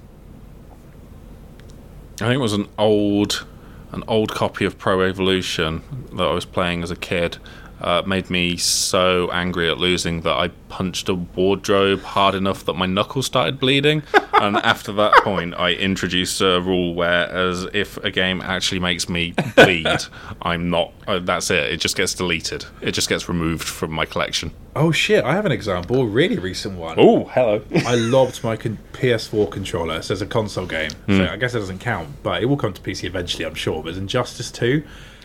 [SPEAKER 2] I think it was an old an old copy of Pro Evolution that I was playing as a kid. Uh, made me so angry at losing that I punched a wardrobe hard enough that my knuckles started bleeding. and after that point, I introduced a rule where, as if a game actually makes me bleed, I'm not. Uh, that's it. It just gets deleted. It just gets removed from my collection.
[SPEAKER 1] Oh shit! I have an example, a really recent one.
[SPEAKER 2] Oh, hello.
[SPEAKER 1] I lobbed my con- PS4 controller. So it's a console game,
[SPEAKER 2] Hmm.
[SPEAKER 1] so I guess it doesn't count. But it will come to PC eventually, I'm sure. But it's Injustice 2.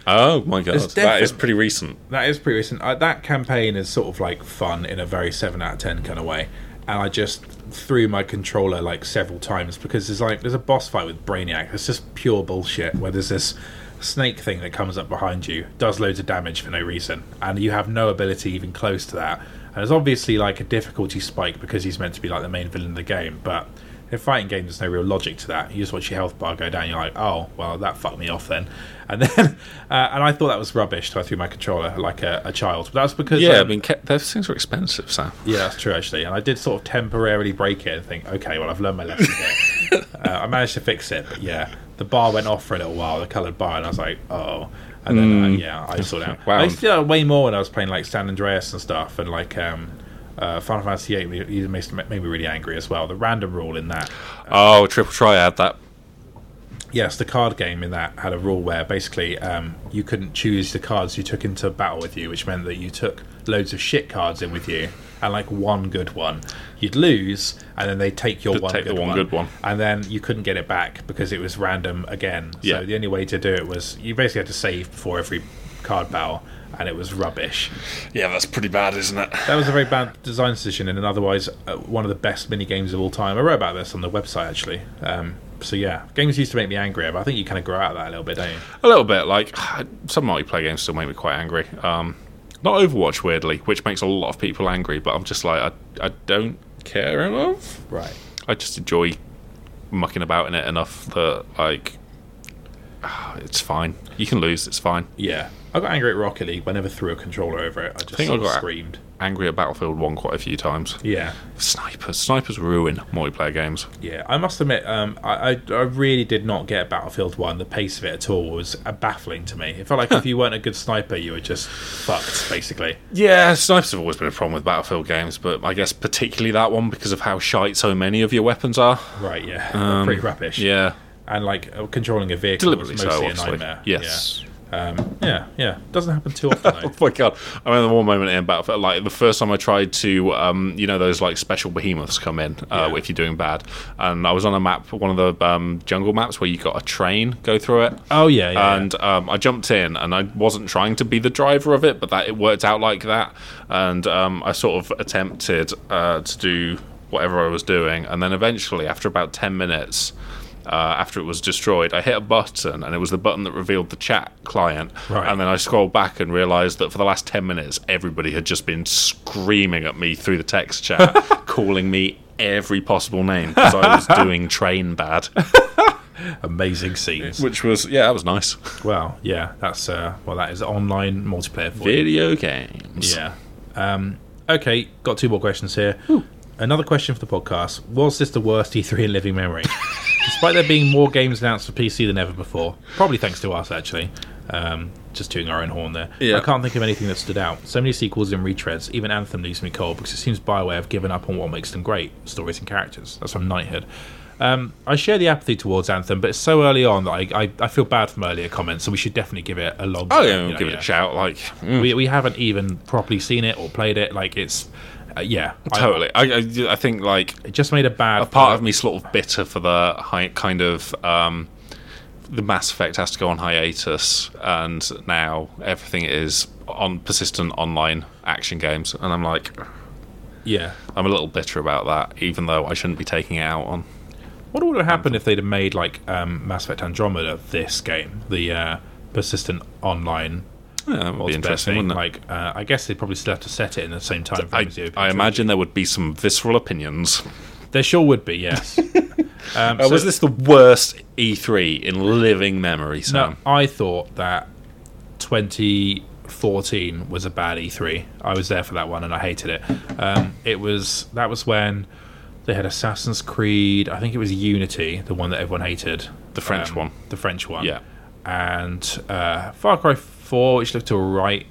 [SPEAKER 2] Oh my god, that is pretty recent.
[SPEAKER 1] That is pretty recent. Uh, that campaign is sort of like fun in a very seven out of ten kind of way. And I just threw my controller like several times because there's like there's a boss fight with Brainiac. It's just pure bullshit. Where there's this snake thing that comes up behind you, does loads of damage for no reason, and you have no ability even close to that. And there's obviously like a difficulty spike because he's meant to be like the main villain of the game, but. In fighting games, there's no real logic to that. You just watch your health bar go down. You're like, oh, well, that fucked me off then. And then, uh, and I thought that was rubbish. So I threw my controller like a, a child. But that's because,
[SPEAKER 2] Yeah, I
[SPEAKER 1] um,
[SPEAKER 2] mean, ca- those things are expensive, Sam.
[SPEAKER 1] yeah, that's true actually. And I did sort of temporarily break it and think, okay, well, I've learned my lesson here. uh, I managed to fix it, but yeah, the bar went off for a little while, the coloured bar, and I was like, oh. And then, uh, yeah, I saw that.
[SPEAKER 2] Wow.
[SPEAKER 1] I used to do that way more when I was playing like San Andreas and stuff, and like um, uh, Final Fantasy VIII made, me really angry as well. The random rule in that
[SPEAKER 2] Oh, triple triad. That
[SPEAKER 1] Yes, the card game in that had a rule where basically um, you couldn't choose the cards you took into battle with you, which meant that you took loads of shit cards in with you and like one good one. You'd lose, and then they'd take your
[SPEAKER 2] They'd
[SPEAKER 1] one,
[SPEAKER 2] take
[SPEAKER 1] good,
[SPEAKER 2] one
[SPEAKER 1] one,
[SPEAKER 2] good one.
[SPEAKER 1] and then you couldn't get it back because it was random again.
[SPEAKER 2] Yeah.
[SPEAKER 1] So the only way to do it was you basically had to save before every card battle, and it was rubbish.
[SPEAKER 2] yeah, that's pretty bad, isn't it?
[SPEAKER 1] That was a very bad design decision, and an otherwise uh, one of the best mini games of all time. I wrote about this on the website actually. Um, so yeah, games used to make me angry, but I think you kind of grow out of that a little bit, don't you?
[SPEAKER 2] A little bit. Like some multiplayer games still make me quite angry. Um, not Overwatch, weirdly, which makes a lot of people angry. But I'm just like, I, I don't care enough.
[SPEAKER 1] Right.
[SPEAKER 2] I just enjoy mucking about in it enough that like it's fine. You can lose. It's fine.
[SPEAKER 1] Yeah, I got angry at Rocket League, I never threw a controller over it. I just
[SPEAKER 2] think I
[SPEAKER 1] sort of
[SPEAKER 2] got-
[SPEAKER 1] screamed.
[SPEAKER 2] Angry at Battlefield One quite a few times.
[SPEAKER 1] Yeah,
[SPEAKER 2] Snipers. Snipers ruin multiplayer games.
[SPEAKER 1] yeah. I must admit, um, I, I I really did not get Battlefield One. The pace of it at all was uh, baffling to me. It felt like if you weren't a good sniper, you were just fucked, basically.
[SPEAKER 2] Yeah, snipers have always been a problem with Battlefield games, but I guess particularly that one because of how shite so many of your weapons are.
[SPEAKER 1] Right? Yeah, They're pretty rubbish.
[SPEAKER 2] Um, Yeah,
[SPEAKER 1] and like uh, controlling a vehicle was
[SPEAKER 2] deliberately
[SPEAKER 1] mostly
[SPEAKER 2] so.
[SPEAKER 1] a nightmare.
[SPEAKER 2] Yes.
[SPEAKER 1] Yeah. Um, yeah, yeah. Doesn't happen too often.
[SPEAKER 2] Oh my god! I remember one moment in Battlefield, like the first time I tried to, um, you know, those like special behemoths come in uh,
[SPEAKER 1] Yeah.
[SPEAKER 2] if you're doing bad, and I was on a map, one of the um, jungle maps where you got a train go through it.
[SPEAKER 1] oh yeah, yeah.
[SPEAKER 2] and um, I jumped in, and I wasn't trying to be the driver of it, but that it worked out like that, and um, I sort of attempted uh, to do whatever I was doing, and then eventually, after about ten minutes. Uh, after it was destroyed, I hit a button, and it was the button that revealed the chat client.
[SPEAKER 1] Right.
[SPEAKER 2] And then I scrolled back and realised that for the last ten minutes, everybody had just been screaming at me through the text chat, calling me every possible name because I was doing train bad,
[SPEAKER 1] Amazing scenes.
[SPEAKER 2] which was yeah, that was nice.
[SPEAKER 1] Well, yeah. That's uh, well, that is online multiplayer for you.
[SPEAKER 2] Video games.
[SPEAKER 1] Yeah. Um, okay, got two more questions here. Another question for the podcast. Was this the worst E3 in living memory? Despite there being more games announced for PC than ever before, probably thanks to us, actually. Um, just doing our own horn there.
[SPEAKER 2] Yeah.
[SPEAKER 1] I can't think of anything that stood out. So many sequels and retreads. Even Anthem leaves me cold because it seems Bioware have given up on what makes them great stories and characters. That's from Knighthood. Um, I share the apathy towards Anthem, but it's so early on that I, I, I feel bad from earlier comments, so we should definitely give it a log.
[SPEAKER 2] Oh yeah, we'll
[SPEAKER 1] know,
[SPEAKER 2] give it
[SPEAKER 1] yeah.
[SPEAKER 2] a shout. Like mm,
[SPEAKER 1] We, we haven't even properly seen it or played it. Like it's, yeah,
[SPEAKER 2] totally. I, I I think like
[SPEAKER 1] it just made a bad
[SPEAKER 2] a part of me sort of bitter for the high kind of um, the Mass Effect has to go on hiatus, and now everything is on persistent online action games, and I'm like,
[SPEAKER 1] Yeah.
[SPEAKER 2] I'm a little bitter about that, even though I shouldn't be taking it out on.
[SPEAKER 1] What would have happened if they'd have made like um, Mass Effect Andromeda this game, the uh, persistent online
[SPEAKER 2] Yeah, that would be interesting, wouldn't it?
[SPEAKER 1] Like, uh, I guess they'd probably still have to set it in the same time.
[SPEAKER 2] I,
[SPEAKER 1] frame as the open
[SPEAKER 2] I imagine there would be some visceral opinions.
[SPEAKER 1] there sure would be. Yes. um,
[SPEAKER 2] Uh,
[SPEAKER 1] so-
[SPEAKER 2] was this the worst E3 in living memory,
[SPEAKER 1] No, I thought that 2014 was a bad E3. I was there for that one and I hated it. Um, it was that was when they had Assassin's Creed. I think it was Unity, the one that everyone hated.
[SPEAKER 2] The French
[SPEAKER 1] Um,
[SPEAKER 2] one.
[SPEAKER 1] The French one.
[SPEAKER 2] Yeah.
[SPEAKER 1] And uh, Far Cry 4, which looked alright.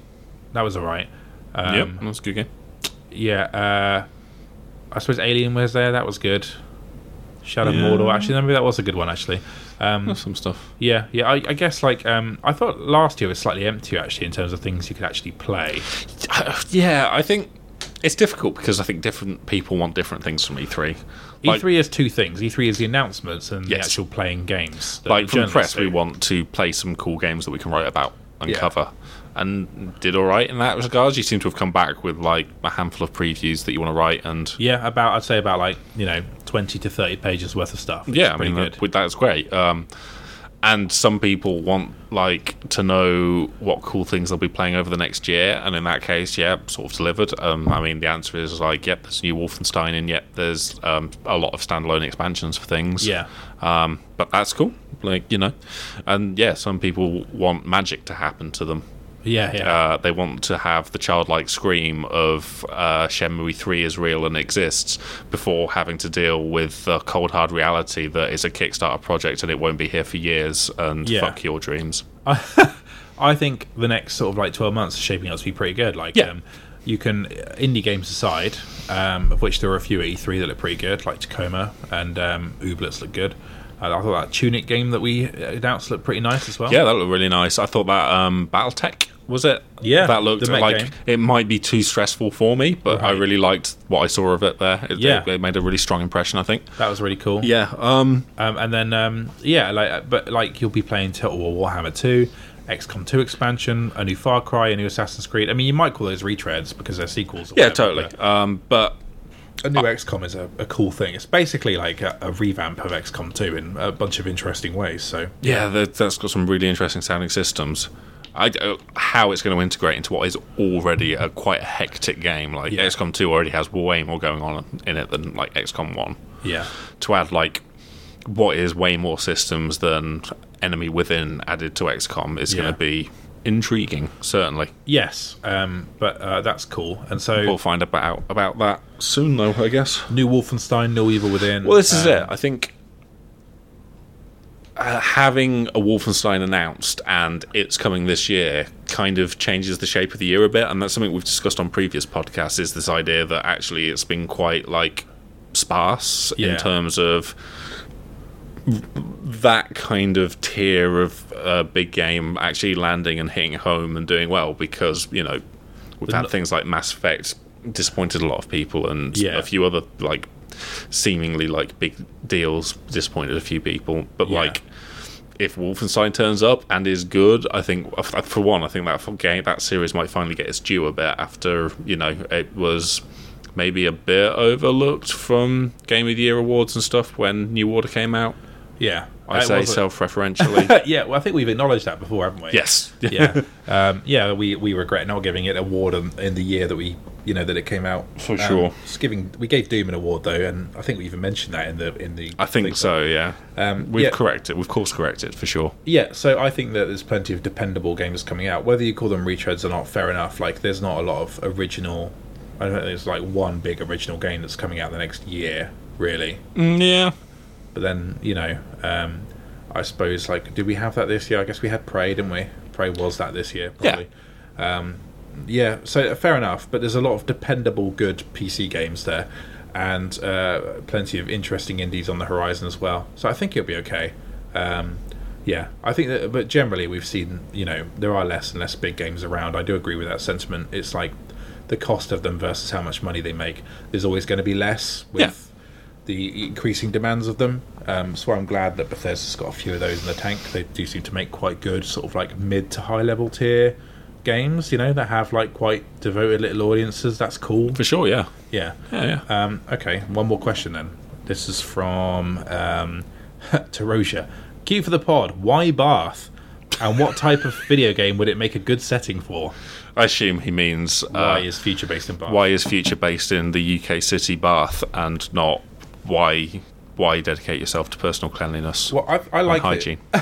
[SPEAKER 1] That was alright. Um,
[SPEAKER 2] yep, that was a good game.
[SPEAKER 1] Yeah. Uh, I suppose Alien was there. That was good. Shadow
[SPEAKER 2] Yeah.
[SPEAKER 1] Mordor. Actually, maybe that was a good one. Actually. Um,
[SPEAKER 2] some stuff.
[SPEAKER 1] yeah, yeah. I, I guess like um, I thought last year was slightly empty actually in terms of things you could actually play.
[SPEAKER 2] Yeah, I think it's difficult because I think different people want different things from E3. Like,
[SPEAKER 1] E3 is two things. E3 is the announcements and the actual playing games.
[SPEAKER 2] like from the press, we want to play some cool games that we can write about and
[SPEAKER 1] Yeah.
[SPEAKER 2] cover. And did all right in that regards. You seem to have come back with like a handful of previews that you want to write, and
[SPEAKER 1] Yeah, about I'd say about like you know twenty to thirty pages worth of stuff.
[SPEAKER 2] yeah, I
[SPEAKER 1] pretty
[SPEAKER 2] mean
[SPEAKER 1] good.
[SPEAKER 2] that, that's great. Um, and some people want like to know what cool things they'll be playing over the next year, and in that case, yeah, sort of delivered. Um, I mean, the answer is like, yep, there's new Wolfenstein, and yep, there's um, a lot of standalone expansions for things.
[SPEAKER 1] yeah,
[SPEAKER 2] Um, but that's cool. Like you know, and yeah, some people want magic to happen to them.
[SPEAKER 1] Yeah, yeah.
[SPEAKER 2] Uh, they want to have the childlike scream of uh, Shenmue 3 is real and exists before having to deal with the cold hard reality that it's a Kickstarter project and it won't be here for years and
[SPEAKER 1] Yeah.
[SPEAKER 2] fuck your dreams.
[SPEAKER 1] I think the next sort of like 12 months is shaping up to be pretty good. Like,
[SPEAKER 2] Yeah.
[SPEAKER 1] um, you can, indie games aside, um, of which there are a few at E3 that look pretty good, like Tacoma and um, Ooblets look good. Uh, I thought that Tunic game that we announced looked pretty nice as well.
[SPEAKER 2] Yeah, that looked really nice. I thought that um, Battletech was it?
[SPEAKER 1] Yeah,
[SPEAKER 2] that looked like
[SPEAKER 1] game.
[SPEAKER 2] it might be too stressful for me, but I really liked what I saw of it there. It,
[SPEAKER 1] Yeah.
[SPEAKER 2] it, it made a really strong impression. I think.
[SPEAKER 1] That was really cool.
[SPEAKER 2] Yeah. Um.
[SPEAKER 1] Um, and then, um, yeah, like, but like you'll be playing Total War Warhammer 2, XCOM 2 expansion, a new Far Cry, a new Assassin's Creed. I mean, you might call those retreads because they're sequels.
[SPEAKER 2] Yeah,
[SPEAKER 1] whatever,
[SPEAKER 2] totally. Um. But
[SPEAKER 1] but A new XCOM is a, a cool thing. It's basically like a, a revamp of XCOM 2 in a bunch of interesting ways. So,
[SPEAKER 2] Yeah, that, that's got some really interesting sounding systems. I don't uh, how it's going to integrate into what is already a quite a hectic game. Like
[SPEAKER 1] Yeah.
[SPEAKER 2] XCOM 2 already has way more going on in it than like XCOM 1.
[SPEAKER 1] yeah.
[SPEAKER 2] To add like what is way more systems than Enemy Within added to XCOM is
[SPEAKER 1] Yeah.
[SPEAKER 2] going to be intriguing. Certainly,
[SPEAKER 1] Yes, um, but uh, that's cool. And so,
[SPEAKER 2] we'll find out about that soon, though. I guess.
[SPEAKER 1] new Wolfenstein, No Evil Within.
[SPEAKER 2] Well, this is
[SPEAKER 1] um,
[SPEAKER 2] it. I think uh, having a Wolfenstein announced and it's coming this year kind of changes the shape of the year a bit, and that's something we've discussed on previous podcasts. Is this idea that actually it's been quite like sparse
[SPEAKER 1] Yeah.
[SPEAKER 2] in terms of that kind of tier of uh, big game actually landing and hitting home and doing well because you know we've had things like Mass Effect disappointed a lot of people and
[SPEAKER 1] Yeah.
[SPEAKER 2] a few other like seemingly like big deals disappointed a few people but
[SPEAKER 1] Yeah.
[SPEAKER 2] like if Wolfenstein turns up and is good, I think uh, for one, I think that game that series might finally get its due a bit after you know it was maybe a bit overlooked from Game of the Year awards and stuff when New Order came out.
[SPEAKER 1] Yeah.
[SPEAKER 2] I
[SPEAKER 1] It
[SPEAKER 2] say self-referentially.
[SPEAKER 1] yeah, well, I think we've acknowledged that before, haven't we?
[SPEAKER 2] yes.
[SPEAKER 1] yeah, um, yeah. We we regret not giving it an award in, in the year that we you know that it came out.
[SPEAKER 2] For
[SPEAKER 1] Um,
[SPEAKER 2] sure.
[SPEAKER 1] giving we gave Doom an award though, and I think we even mentioned that in the in the.
[SPEAKER 2] I think so. Yeah.
[SPEAKER 1] Um,
[SPEAKER 2] We've
[SPEAKER 1] yeah.
[SPEAKER 2] corrected. We've course corrected it for sure.
[SPEAKER 1] Yeah, so I think that there's plenty of dependable games coming out. Whether you call them retreads or not, fair enough. Like, there's not a lot of original. I don't think there's like one big original game that's coming out the next year, really.
[SPEAKER 2] Mm, yeah.
[SPEAKER 1] But then, you know, um, I suppose like, did we have that this year? I guess we had Prey, didn't we? Prey was that this year,
[SPEAKER 2] Yeah.
[SPEAKER 1] probably. Um, yeah, so fair enough. But there's a lot of dependable, good PC games there, and uh, plenty of interesting indies on the horizon as well. So I think it'll be okay. Um, yeah, I think that. But generally, we've seen you know there are less and less big games around. I do agree with that sentiment. It's like the cost of them versus how much money they make. There's always going to be less with
[SPEAKER 2] Yeah.
[SPEAKER 1] The increasing demands of them. Um, so I'm glad that Bethesda's got a few of those in the tank. They do seem to make quite good, sort of like mid to high level tier games. You know, that have like quite devoted little audiences. That's cool.
[SPEAKER 2] For sure, yeah.
[SPEAKER 1] Yeah.
[SPEAKER 2] Yeah, yeah.
[SPEAKER 1] Um, okay, one more question then. This is from um, Tarosia. Key for the pod. Why Bath? And what type of video game would it make a good setting for?
[SPEAKER 2] I assume he means
[SPEAKER 1] Why
[SPEAKER 2] uh,
[SPEAKER 1] is future based in Bath?
[SPEAKER 2] why is future based in the UK city Bath and not why why dedicate yourself to personal cleanliness
[SPEAKER 1] Well, I, I like
[SPEAKER 2] hygiene?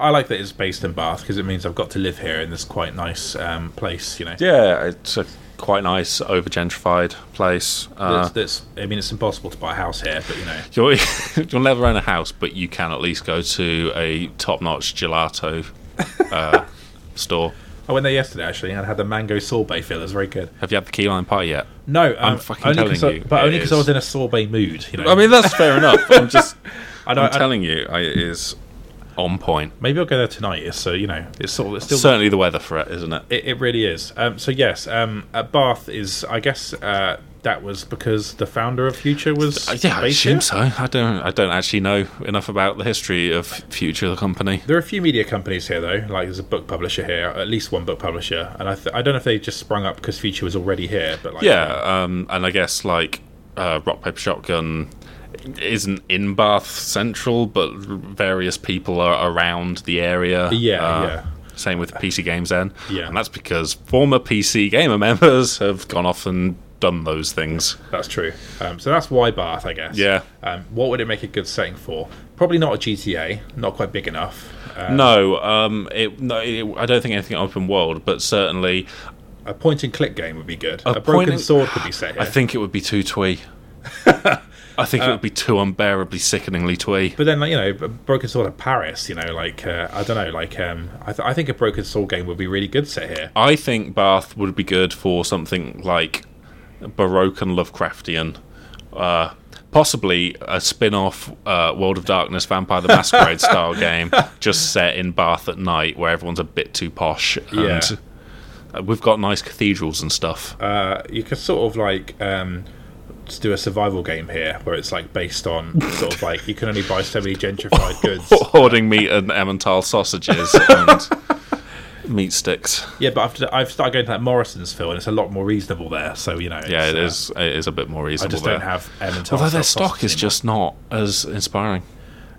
[SPEAKER 1] I like that it's based in Bath because it means I've got to live here in this quite nice um, place. You know,
[SPEAKER 2] yeah, it's a quite nice over gentrified place. Uh,
[SPEAKER 1] that's, that's. I mean, it's impossible to buy a house here, but you know,
[SPEAKER 2] you'll, you'll never own a house, but you can at least go to a top notch gelato uh, store.
[SPEAKER 1] I went there yesterday actually and had the mango sorbet fillers. Very good.
[SPEAKER 2] Have you had the key lime pie yet?
[SPEAKER 1] No,
[SPEAKER 2] I'm
[SPEAKER 1] um,
[SPEAKER 2] fucking
[SPEAKER 1] only
[SPEAKER 2] telling
[SPEAKER 1] I-
[SPEAKER 2] you,
[SPEAKER 1] but only because I was in a sorbet mood. You know,
[SPEAKER 2] I mean, that's fair enough. I'm just,
[SPEAKER 1] I.
[SPEAKER 2] I'm
[SPEAKER 1] I-
[SPEAKER 2] telling you, I, it is on point.
[SPEAKER 1] maybe I'll go there tonight. It's, So you know, it's sort of it's still
[SPEAKER 2] Certainly the weather for it, isn't it?
[SPEAKER 1] It, it really is. Um, so yes, um, at Bath is I guess uh, that was because the founder of Future was
[SPEAKER 2] Uh, yeah, I assume
[SPEAKER 1] here?
[SPEAKER 2] so. I don't. I don't actually know enough about the history of Future the company.
[SPEAKER 1] There are a few media companies here though. Like there's a book publisher here, at least one book publisher, and I th- I don't know if they just sprung up because Future was already here, but like
[SPEAKER 2] Yeah, um, and I guess like uh, Rock Paper Shotgun isn't in Bath Central, but various people are around the area.
[SPEAKER 1] Yeah,
[SPEAKER 2] Uh,
[SPEAKER 1] yeah.
[SPEAKER 2] Same with PCGamesN.
[SPEAKER 1] Yeah.
[SPEAKER 2] and that's because former PC Gamer members have gone off and done those things.
[SPEAKER 1] That's true. Um, so that's why Bath, I guess.
[SPEAKER 2] Yeah.
[SPEAKER 1] Um, what would it make a good setting for? Probably not a GTA. Not quite big enough. Uh,
[SPEAKER 2] no, um, it, no it, I don't think anything open world, but certainly
[SPEAKER 1] A point and click game would be good.
[SPEAKER 2] A
[SPEAKER 1] A, broken
[SPEAKER 2] and-
[SPEAKER 1] sword could be set here.
[SPEAKER 2] I think it would be too twee. I think it would be too unbearably sickeningly twee.
[SPEAKER 1] But then, like, you know, a Broken Sword of Paris, you know, like uh, I don't know, like um, I, th- I think a Broken Sword game would be really good set here.
[SPEAKER 2] I think Bath would be good for something like Baroque and Lovecraftian. Uh, possibly a spin off uh, World of Darkness Vampire the Masquerade style game, just set in Bath at night where everyone's a bit too posh. And
[SPEAKER 1] Yeah.
[SPEAKER 2] uh, we've got nice cathedrals and stuff.
[SPEAKER 1] Uh, you could sort of like um, just do a survival game here, where it's like based on sort of like you can only buy so many gentrified goods.
[SPEAKER 2] Hoarding meat and Emmental sausages and meat sticks.
[SPEAKER 1] Yeah, but I've, I've started going to that Morrison's Phil, and it's a lot more reasonable there. So you know,
[SPEAKER 2] Yeah, it
[SPEAKER 1] uh,
[SPEAKER 2] is. It is a bit more reasonable.
[SPEAKER 1] I just
[SPEAKER 2] there.
[SPEAKER 1] don't have.
[SPEAKER 2] Although their stock is
[SPEAKER 1] anymore.
[SPEAKER 2] just not as inspiring.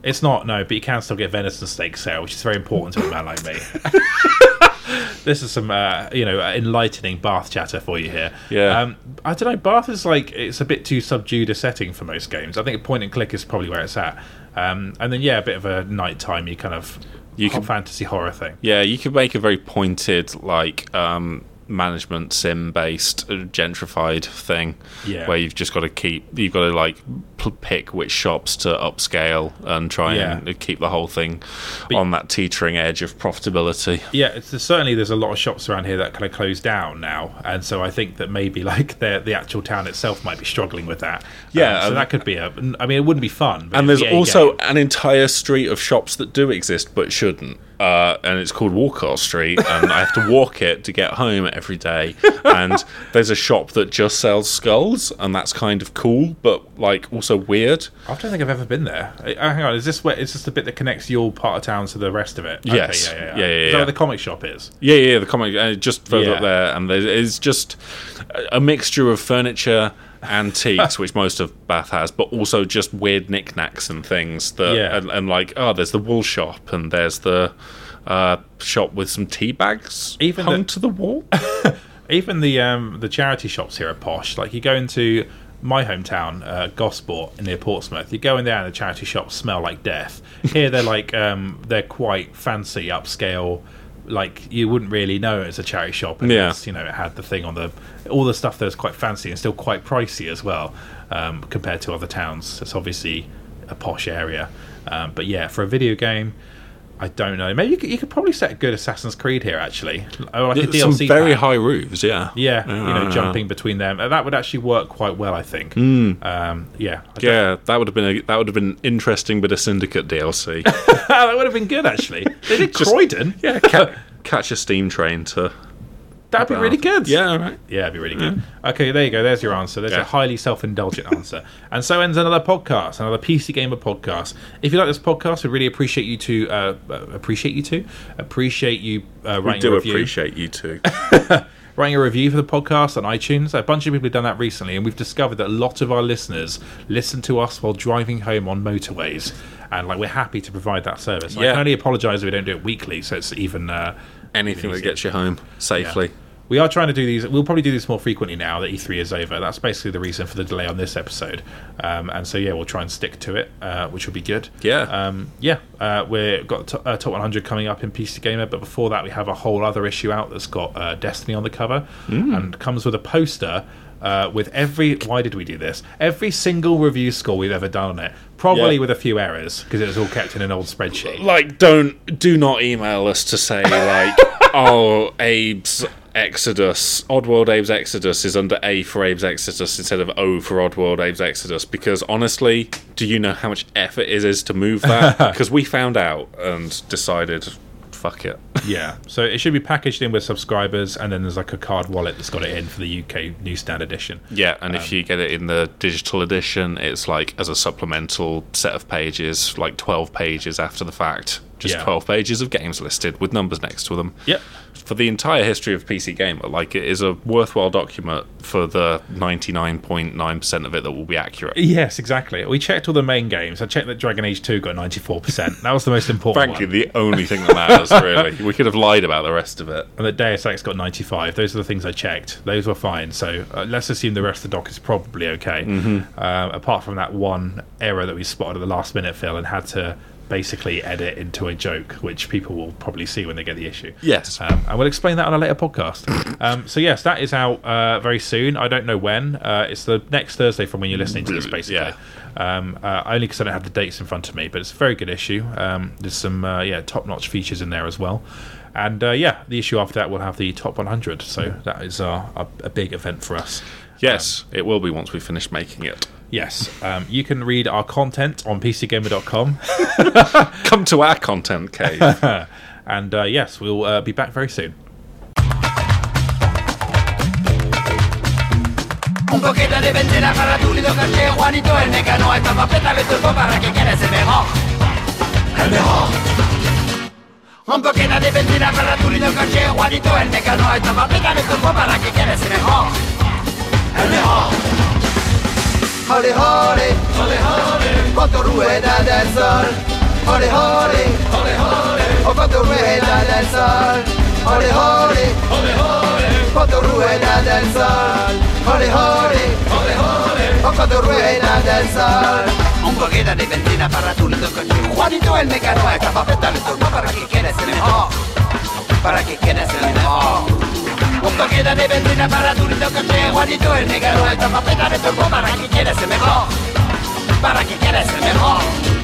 [SPEAKER 1] It's not no, but you can still get venison steak sale, which is very important to a man like me. this is some, uh, you know, enlightening Bath chatter for you here.
[SPEAKER 2] Yeah.
[SPEAKER 1] Um, I don't know. Bath is like it's a bit too subdued a setting for most games. I think point and click is probably where it's at. Um, and then yeah, a bit of a nighttime, you kind of
[SPEAKER 2] You could-
[SPEAKER 1] fantasy horror thing.
[SPEAKER 2] Yeah, you could make a very pointed, like um, management sim based, uh, gentrified thing.
[SPEAKER 1] Yeah.
[SPEAKER 2] Where you've just got to keep, you've got to like p- pick which shops to upscale and try and keep the whole thing
[SPEAKER 1] But-
[SPEAKER 2] on that teetering edge of profitability.
[SPEAKER 1] Yeah, it's, certainly there's a lot of shops around here that kind of closed down now, and so I think that maybe like the the actual town itself might be struggling with that.
[SPEAKER 2] Yeah,
[SPEAKER 1] Um, so that could be a. I mean, it wouldn't be fun.
[SPEAKER 2] And there's also
[SPEAKER 1] game.
[SPEAKER 2] an entire street of shops that do exist but shouldn't. Uh, and it's called Walcot Street, and I have to walk it to get home every day. And there's a shop that just sells skulls, and that's kind of cool, but like also weird.
[SPEAKER 1] I don't think I've ever been there. Uh, hang on, is this where? Is this the bit that connects your part of town to the rest of it?
[SPEAKER 2] Yes.
[SPEAKER 1] Okay, yeah, yeah,
[SPEAKER 2] Yeah, yeah,
[SPEAKER 1] Is that
[SPEAKER 2] yeah.
[SPEAKER 1] where the comic shop is?
[SPEAKER 2] Yeah, yeah, the comic uh, just further
[SPEAKER 1] Yeah.
[SPEAKER 2] up there, and there is just a- a mixture of furniture, antiques, which most of Bath has, but also just weird knickknacks and things that,
[SPEAKER 1] Yeah.
[SPEAKER 2] and, and like, oh, there's the wool shop, and there's the uh, shop with some tea bags
[SPEAKER 1] Even
[SPEAKER 2] hung
[SPEAKER 1] the-
[SPEAKER 2] to the wall.
[SPEAKER 1] Even the um, the charity shops here are posh. Like you go into my hometown, uh, Gosport near Portsmouth. You go in there and the charity shops smell like death. Here they're like um, they're quite fancy, upscale. Like you wouldn't really know it's a charity shop unless you know it had the thing on the all the stuff that's quite fancy and still quite pricey as well um, compared to other towns. It's obviously a posh area, um, but yeah, for a video game. I don't know. Maybe you could, you could probably set a good Assassin's Creed here, actually. Oh, like a
[SPEAKER 2] some
[SPEAKER 1] DLC
[SPEAKER 2] very
[SPEAKER 1] pack.
[SPEAKER 2] high roofs, yeah.
[SPEAKER 1] Yeah, you know,
[SPEAKER 2] yeah.
[SPEAKER 1] jumping between them. Uh, That would actually work quite well, I think. Um, yeah, I don't-
[SPEAKER 2] Yeah, that would have been a, that would have been interesting bit of Syndicate DLC.
[SPEAKER 1] that would have been good actually. They did
[SPEAKER 2] Just-
[SPEAKER 1] Croydon.
[SPEAKER 2] yeah, ca- catch a steam train to
[SPEAKER 1] That'd be really good.
[SPEAKER 2] Yeah, all right.
[SPEAKER 1] Yeah, it'd be really good. Okay, there you go. There's your answer. There's
[SPEAKER 2] Yeah.
[SPEAKER 1] a highly self-indulgent answer. And so ends another podcast, another PC Gamer podcast. If you like this podcast, we'd really appreciate you to uh, uh, appreciate you to appreciate you uh,
[SPEAKER 2] We
[SPEAKER 1] writing
[SPEAKER 2] do
[SPEAKER 1] a review.
[SPEAKER 2] appreciate you too.
[SPEAKER 1] writing a review for the podcast on iTunes. A bunch of people have done that recently, and we've discovered that a lot of our listeners listen to us while driving home on motorways. And like we're happy to provide that service. I
[SPEAKER 2] Yeah.
[SPEAKER 1] can only apologise if we don't do it weekly, so it's even uh,
[SPEAKER 2] Anything that gets you home safely.
[SPEAKER 1] We are trying to do these. We'll probably do this more frequently now that E3 is over. That's basically the reason for the delay on this episode. Um, and so yeah, we'll try and stick to it, uh, which will be good.
[SPEAKER 2] Yeah.
[SPEAKER 1] Um, yeah. Uh, we've got to, uh, top 100 coming up in PC Gamer, but before that, we have a whole other issue out that's got uh, Destiny on the cover and comes with a poster. Uh, with every, why did we do this? Every single review score we've ever done on it, probably
[SPEAKER 2] Yeah.
[SPEAKER 1] with a few errors because it was all kept in an old spreadsheet.
[SPEAKER 2] like don't do not email us to say like oh abe's exodus. Oddworld abe's exodus is under a for abe's exodus instead of o for oddworld abe's exodus because honestly do you know how much effort it is to move that? Because we found out and decided fuck it.
[SPEAKER 1] Yeah, so it should be packaged in with subscribers, and then there's like a card wallet that's got it in for the UK newsstand edition.
[SPEAKER 2] yeah and if um, you get it in the digital edition it's like as a supplemental set of pages like 12 pages after the fact just
[SPEAKER 1] Yeah.
[SPEAKER 2] 12 pages of games listed with numbers next to them
[SPEAKER 1] Yep.
[SPEAKER 2] for the entire history of PC Gamer, like it is a worthwhile document for the 99.9% of it that will be accurate.
[SPEAKER 1] Yes, exactly. We checked all the main games. I checked that Dragon Age 2 got 94%. That was the most important
[SPEAKER 2] Frankly,
[SPEAKER 1] one.
[SPEAKER 2] the only thing that matters, really. We could have lied about the rest of it.
[SPEAKER 1] And that Deus Ex got 95. Those are the things I checked. Those were fine. So uh, let's assume the rest of the doc is probably okay.
[SPEAKER 2] Mm-hmm.
[SPEAKER 1] Uh, apart from that one error that we spotted at the last minute, Phil, and had to basically edit into a joke, which people will probably see when they get the issue.
[SPEAKER 2] Yes.
[SPEAKER 1] Um, and we'll explain that on a later podcast. um, so, yes, that is out uh, very soon. I don't know when. Uh, it's the next Thursday from when you're listening to this, basically.
[SPEAKER 2] Yeah.
[SPEAKER 1] Um, uh, only because I don't have the dates in front of me, but it's a very good issue. Um, there's some uh, yeah top notch features in there as well. And uh, yeah, the issue after that will have the top 100. So that is a, a big event for us.
[SPEAKER 2] Yes, it will be once we finish making it.
[SPEAKER 1] Yes, um, you can read our content on PCGamer.com.
[SPEAKER 2] Come to our content cave.
[SPEAKER 1] and uh, yes, we'll uh, be back very soon.
[SPEAKER 3] Un poquito de benzina para tu lindo caché Juanito el mecano Esta papeta le turbo para que quieres el mejor El mejor Un poquito de benzina para tu lindo caché Juanito el mecano Esta papeta le turbo para que quieres el mejor El mejor Jole jole Jole jole Con tu rueda del sol. Jole jole Jole jole O con tu rueda del sol. Jole jole Jole jole Con tu rueda del sol. Jole jole Jole jole O con tu rueda del sol. Un poquito de benzina para tu lindo coche. Juanito el mecano Esta papeta le turbo para que quieres el mejor. Para que quieres el mejor un poquito de benzina para tu lindo coche Juanito el negro Esta papeta de turbo para que quieres el mejor. Para que quieres el mejor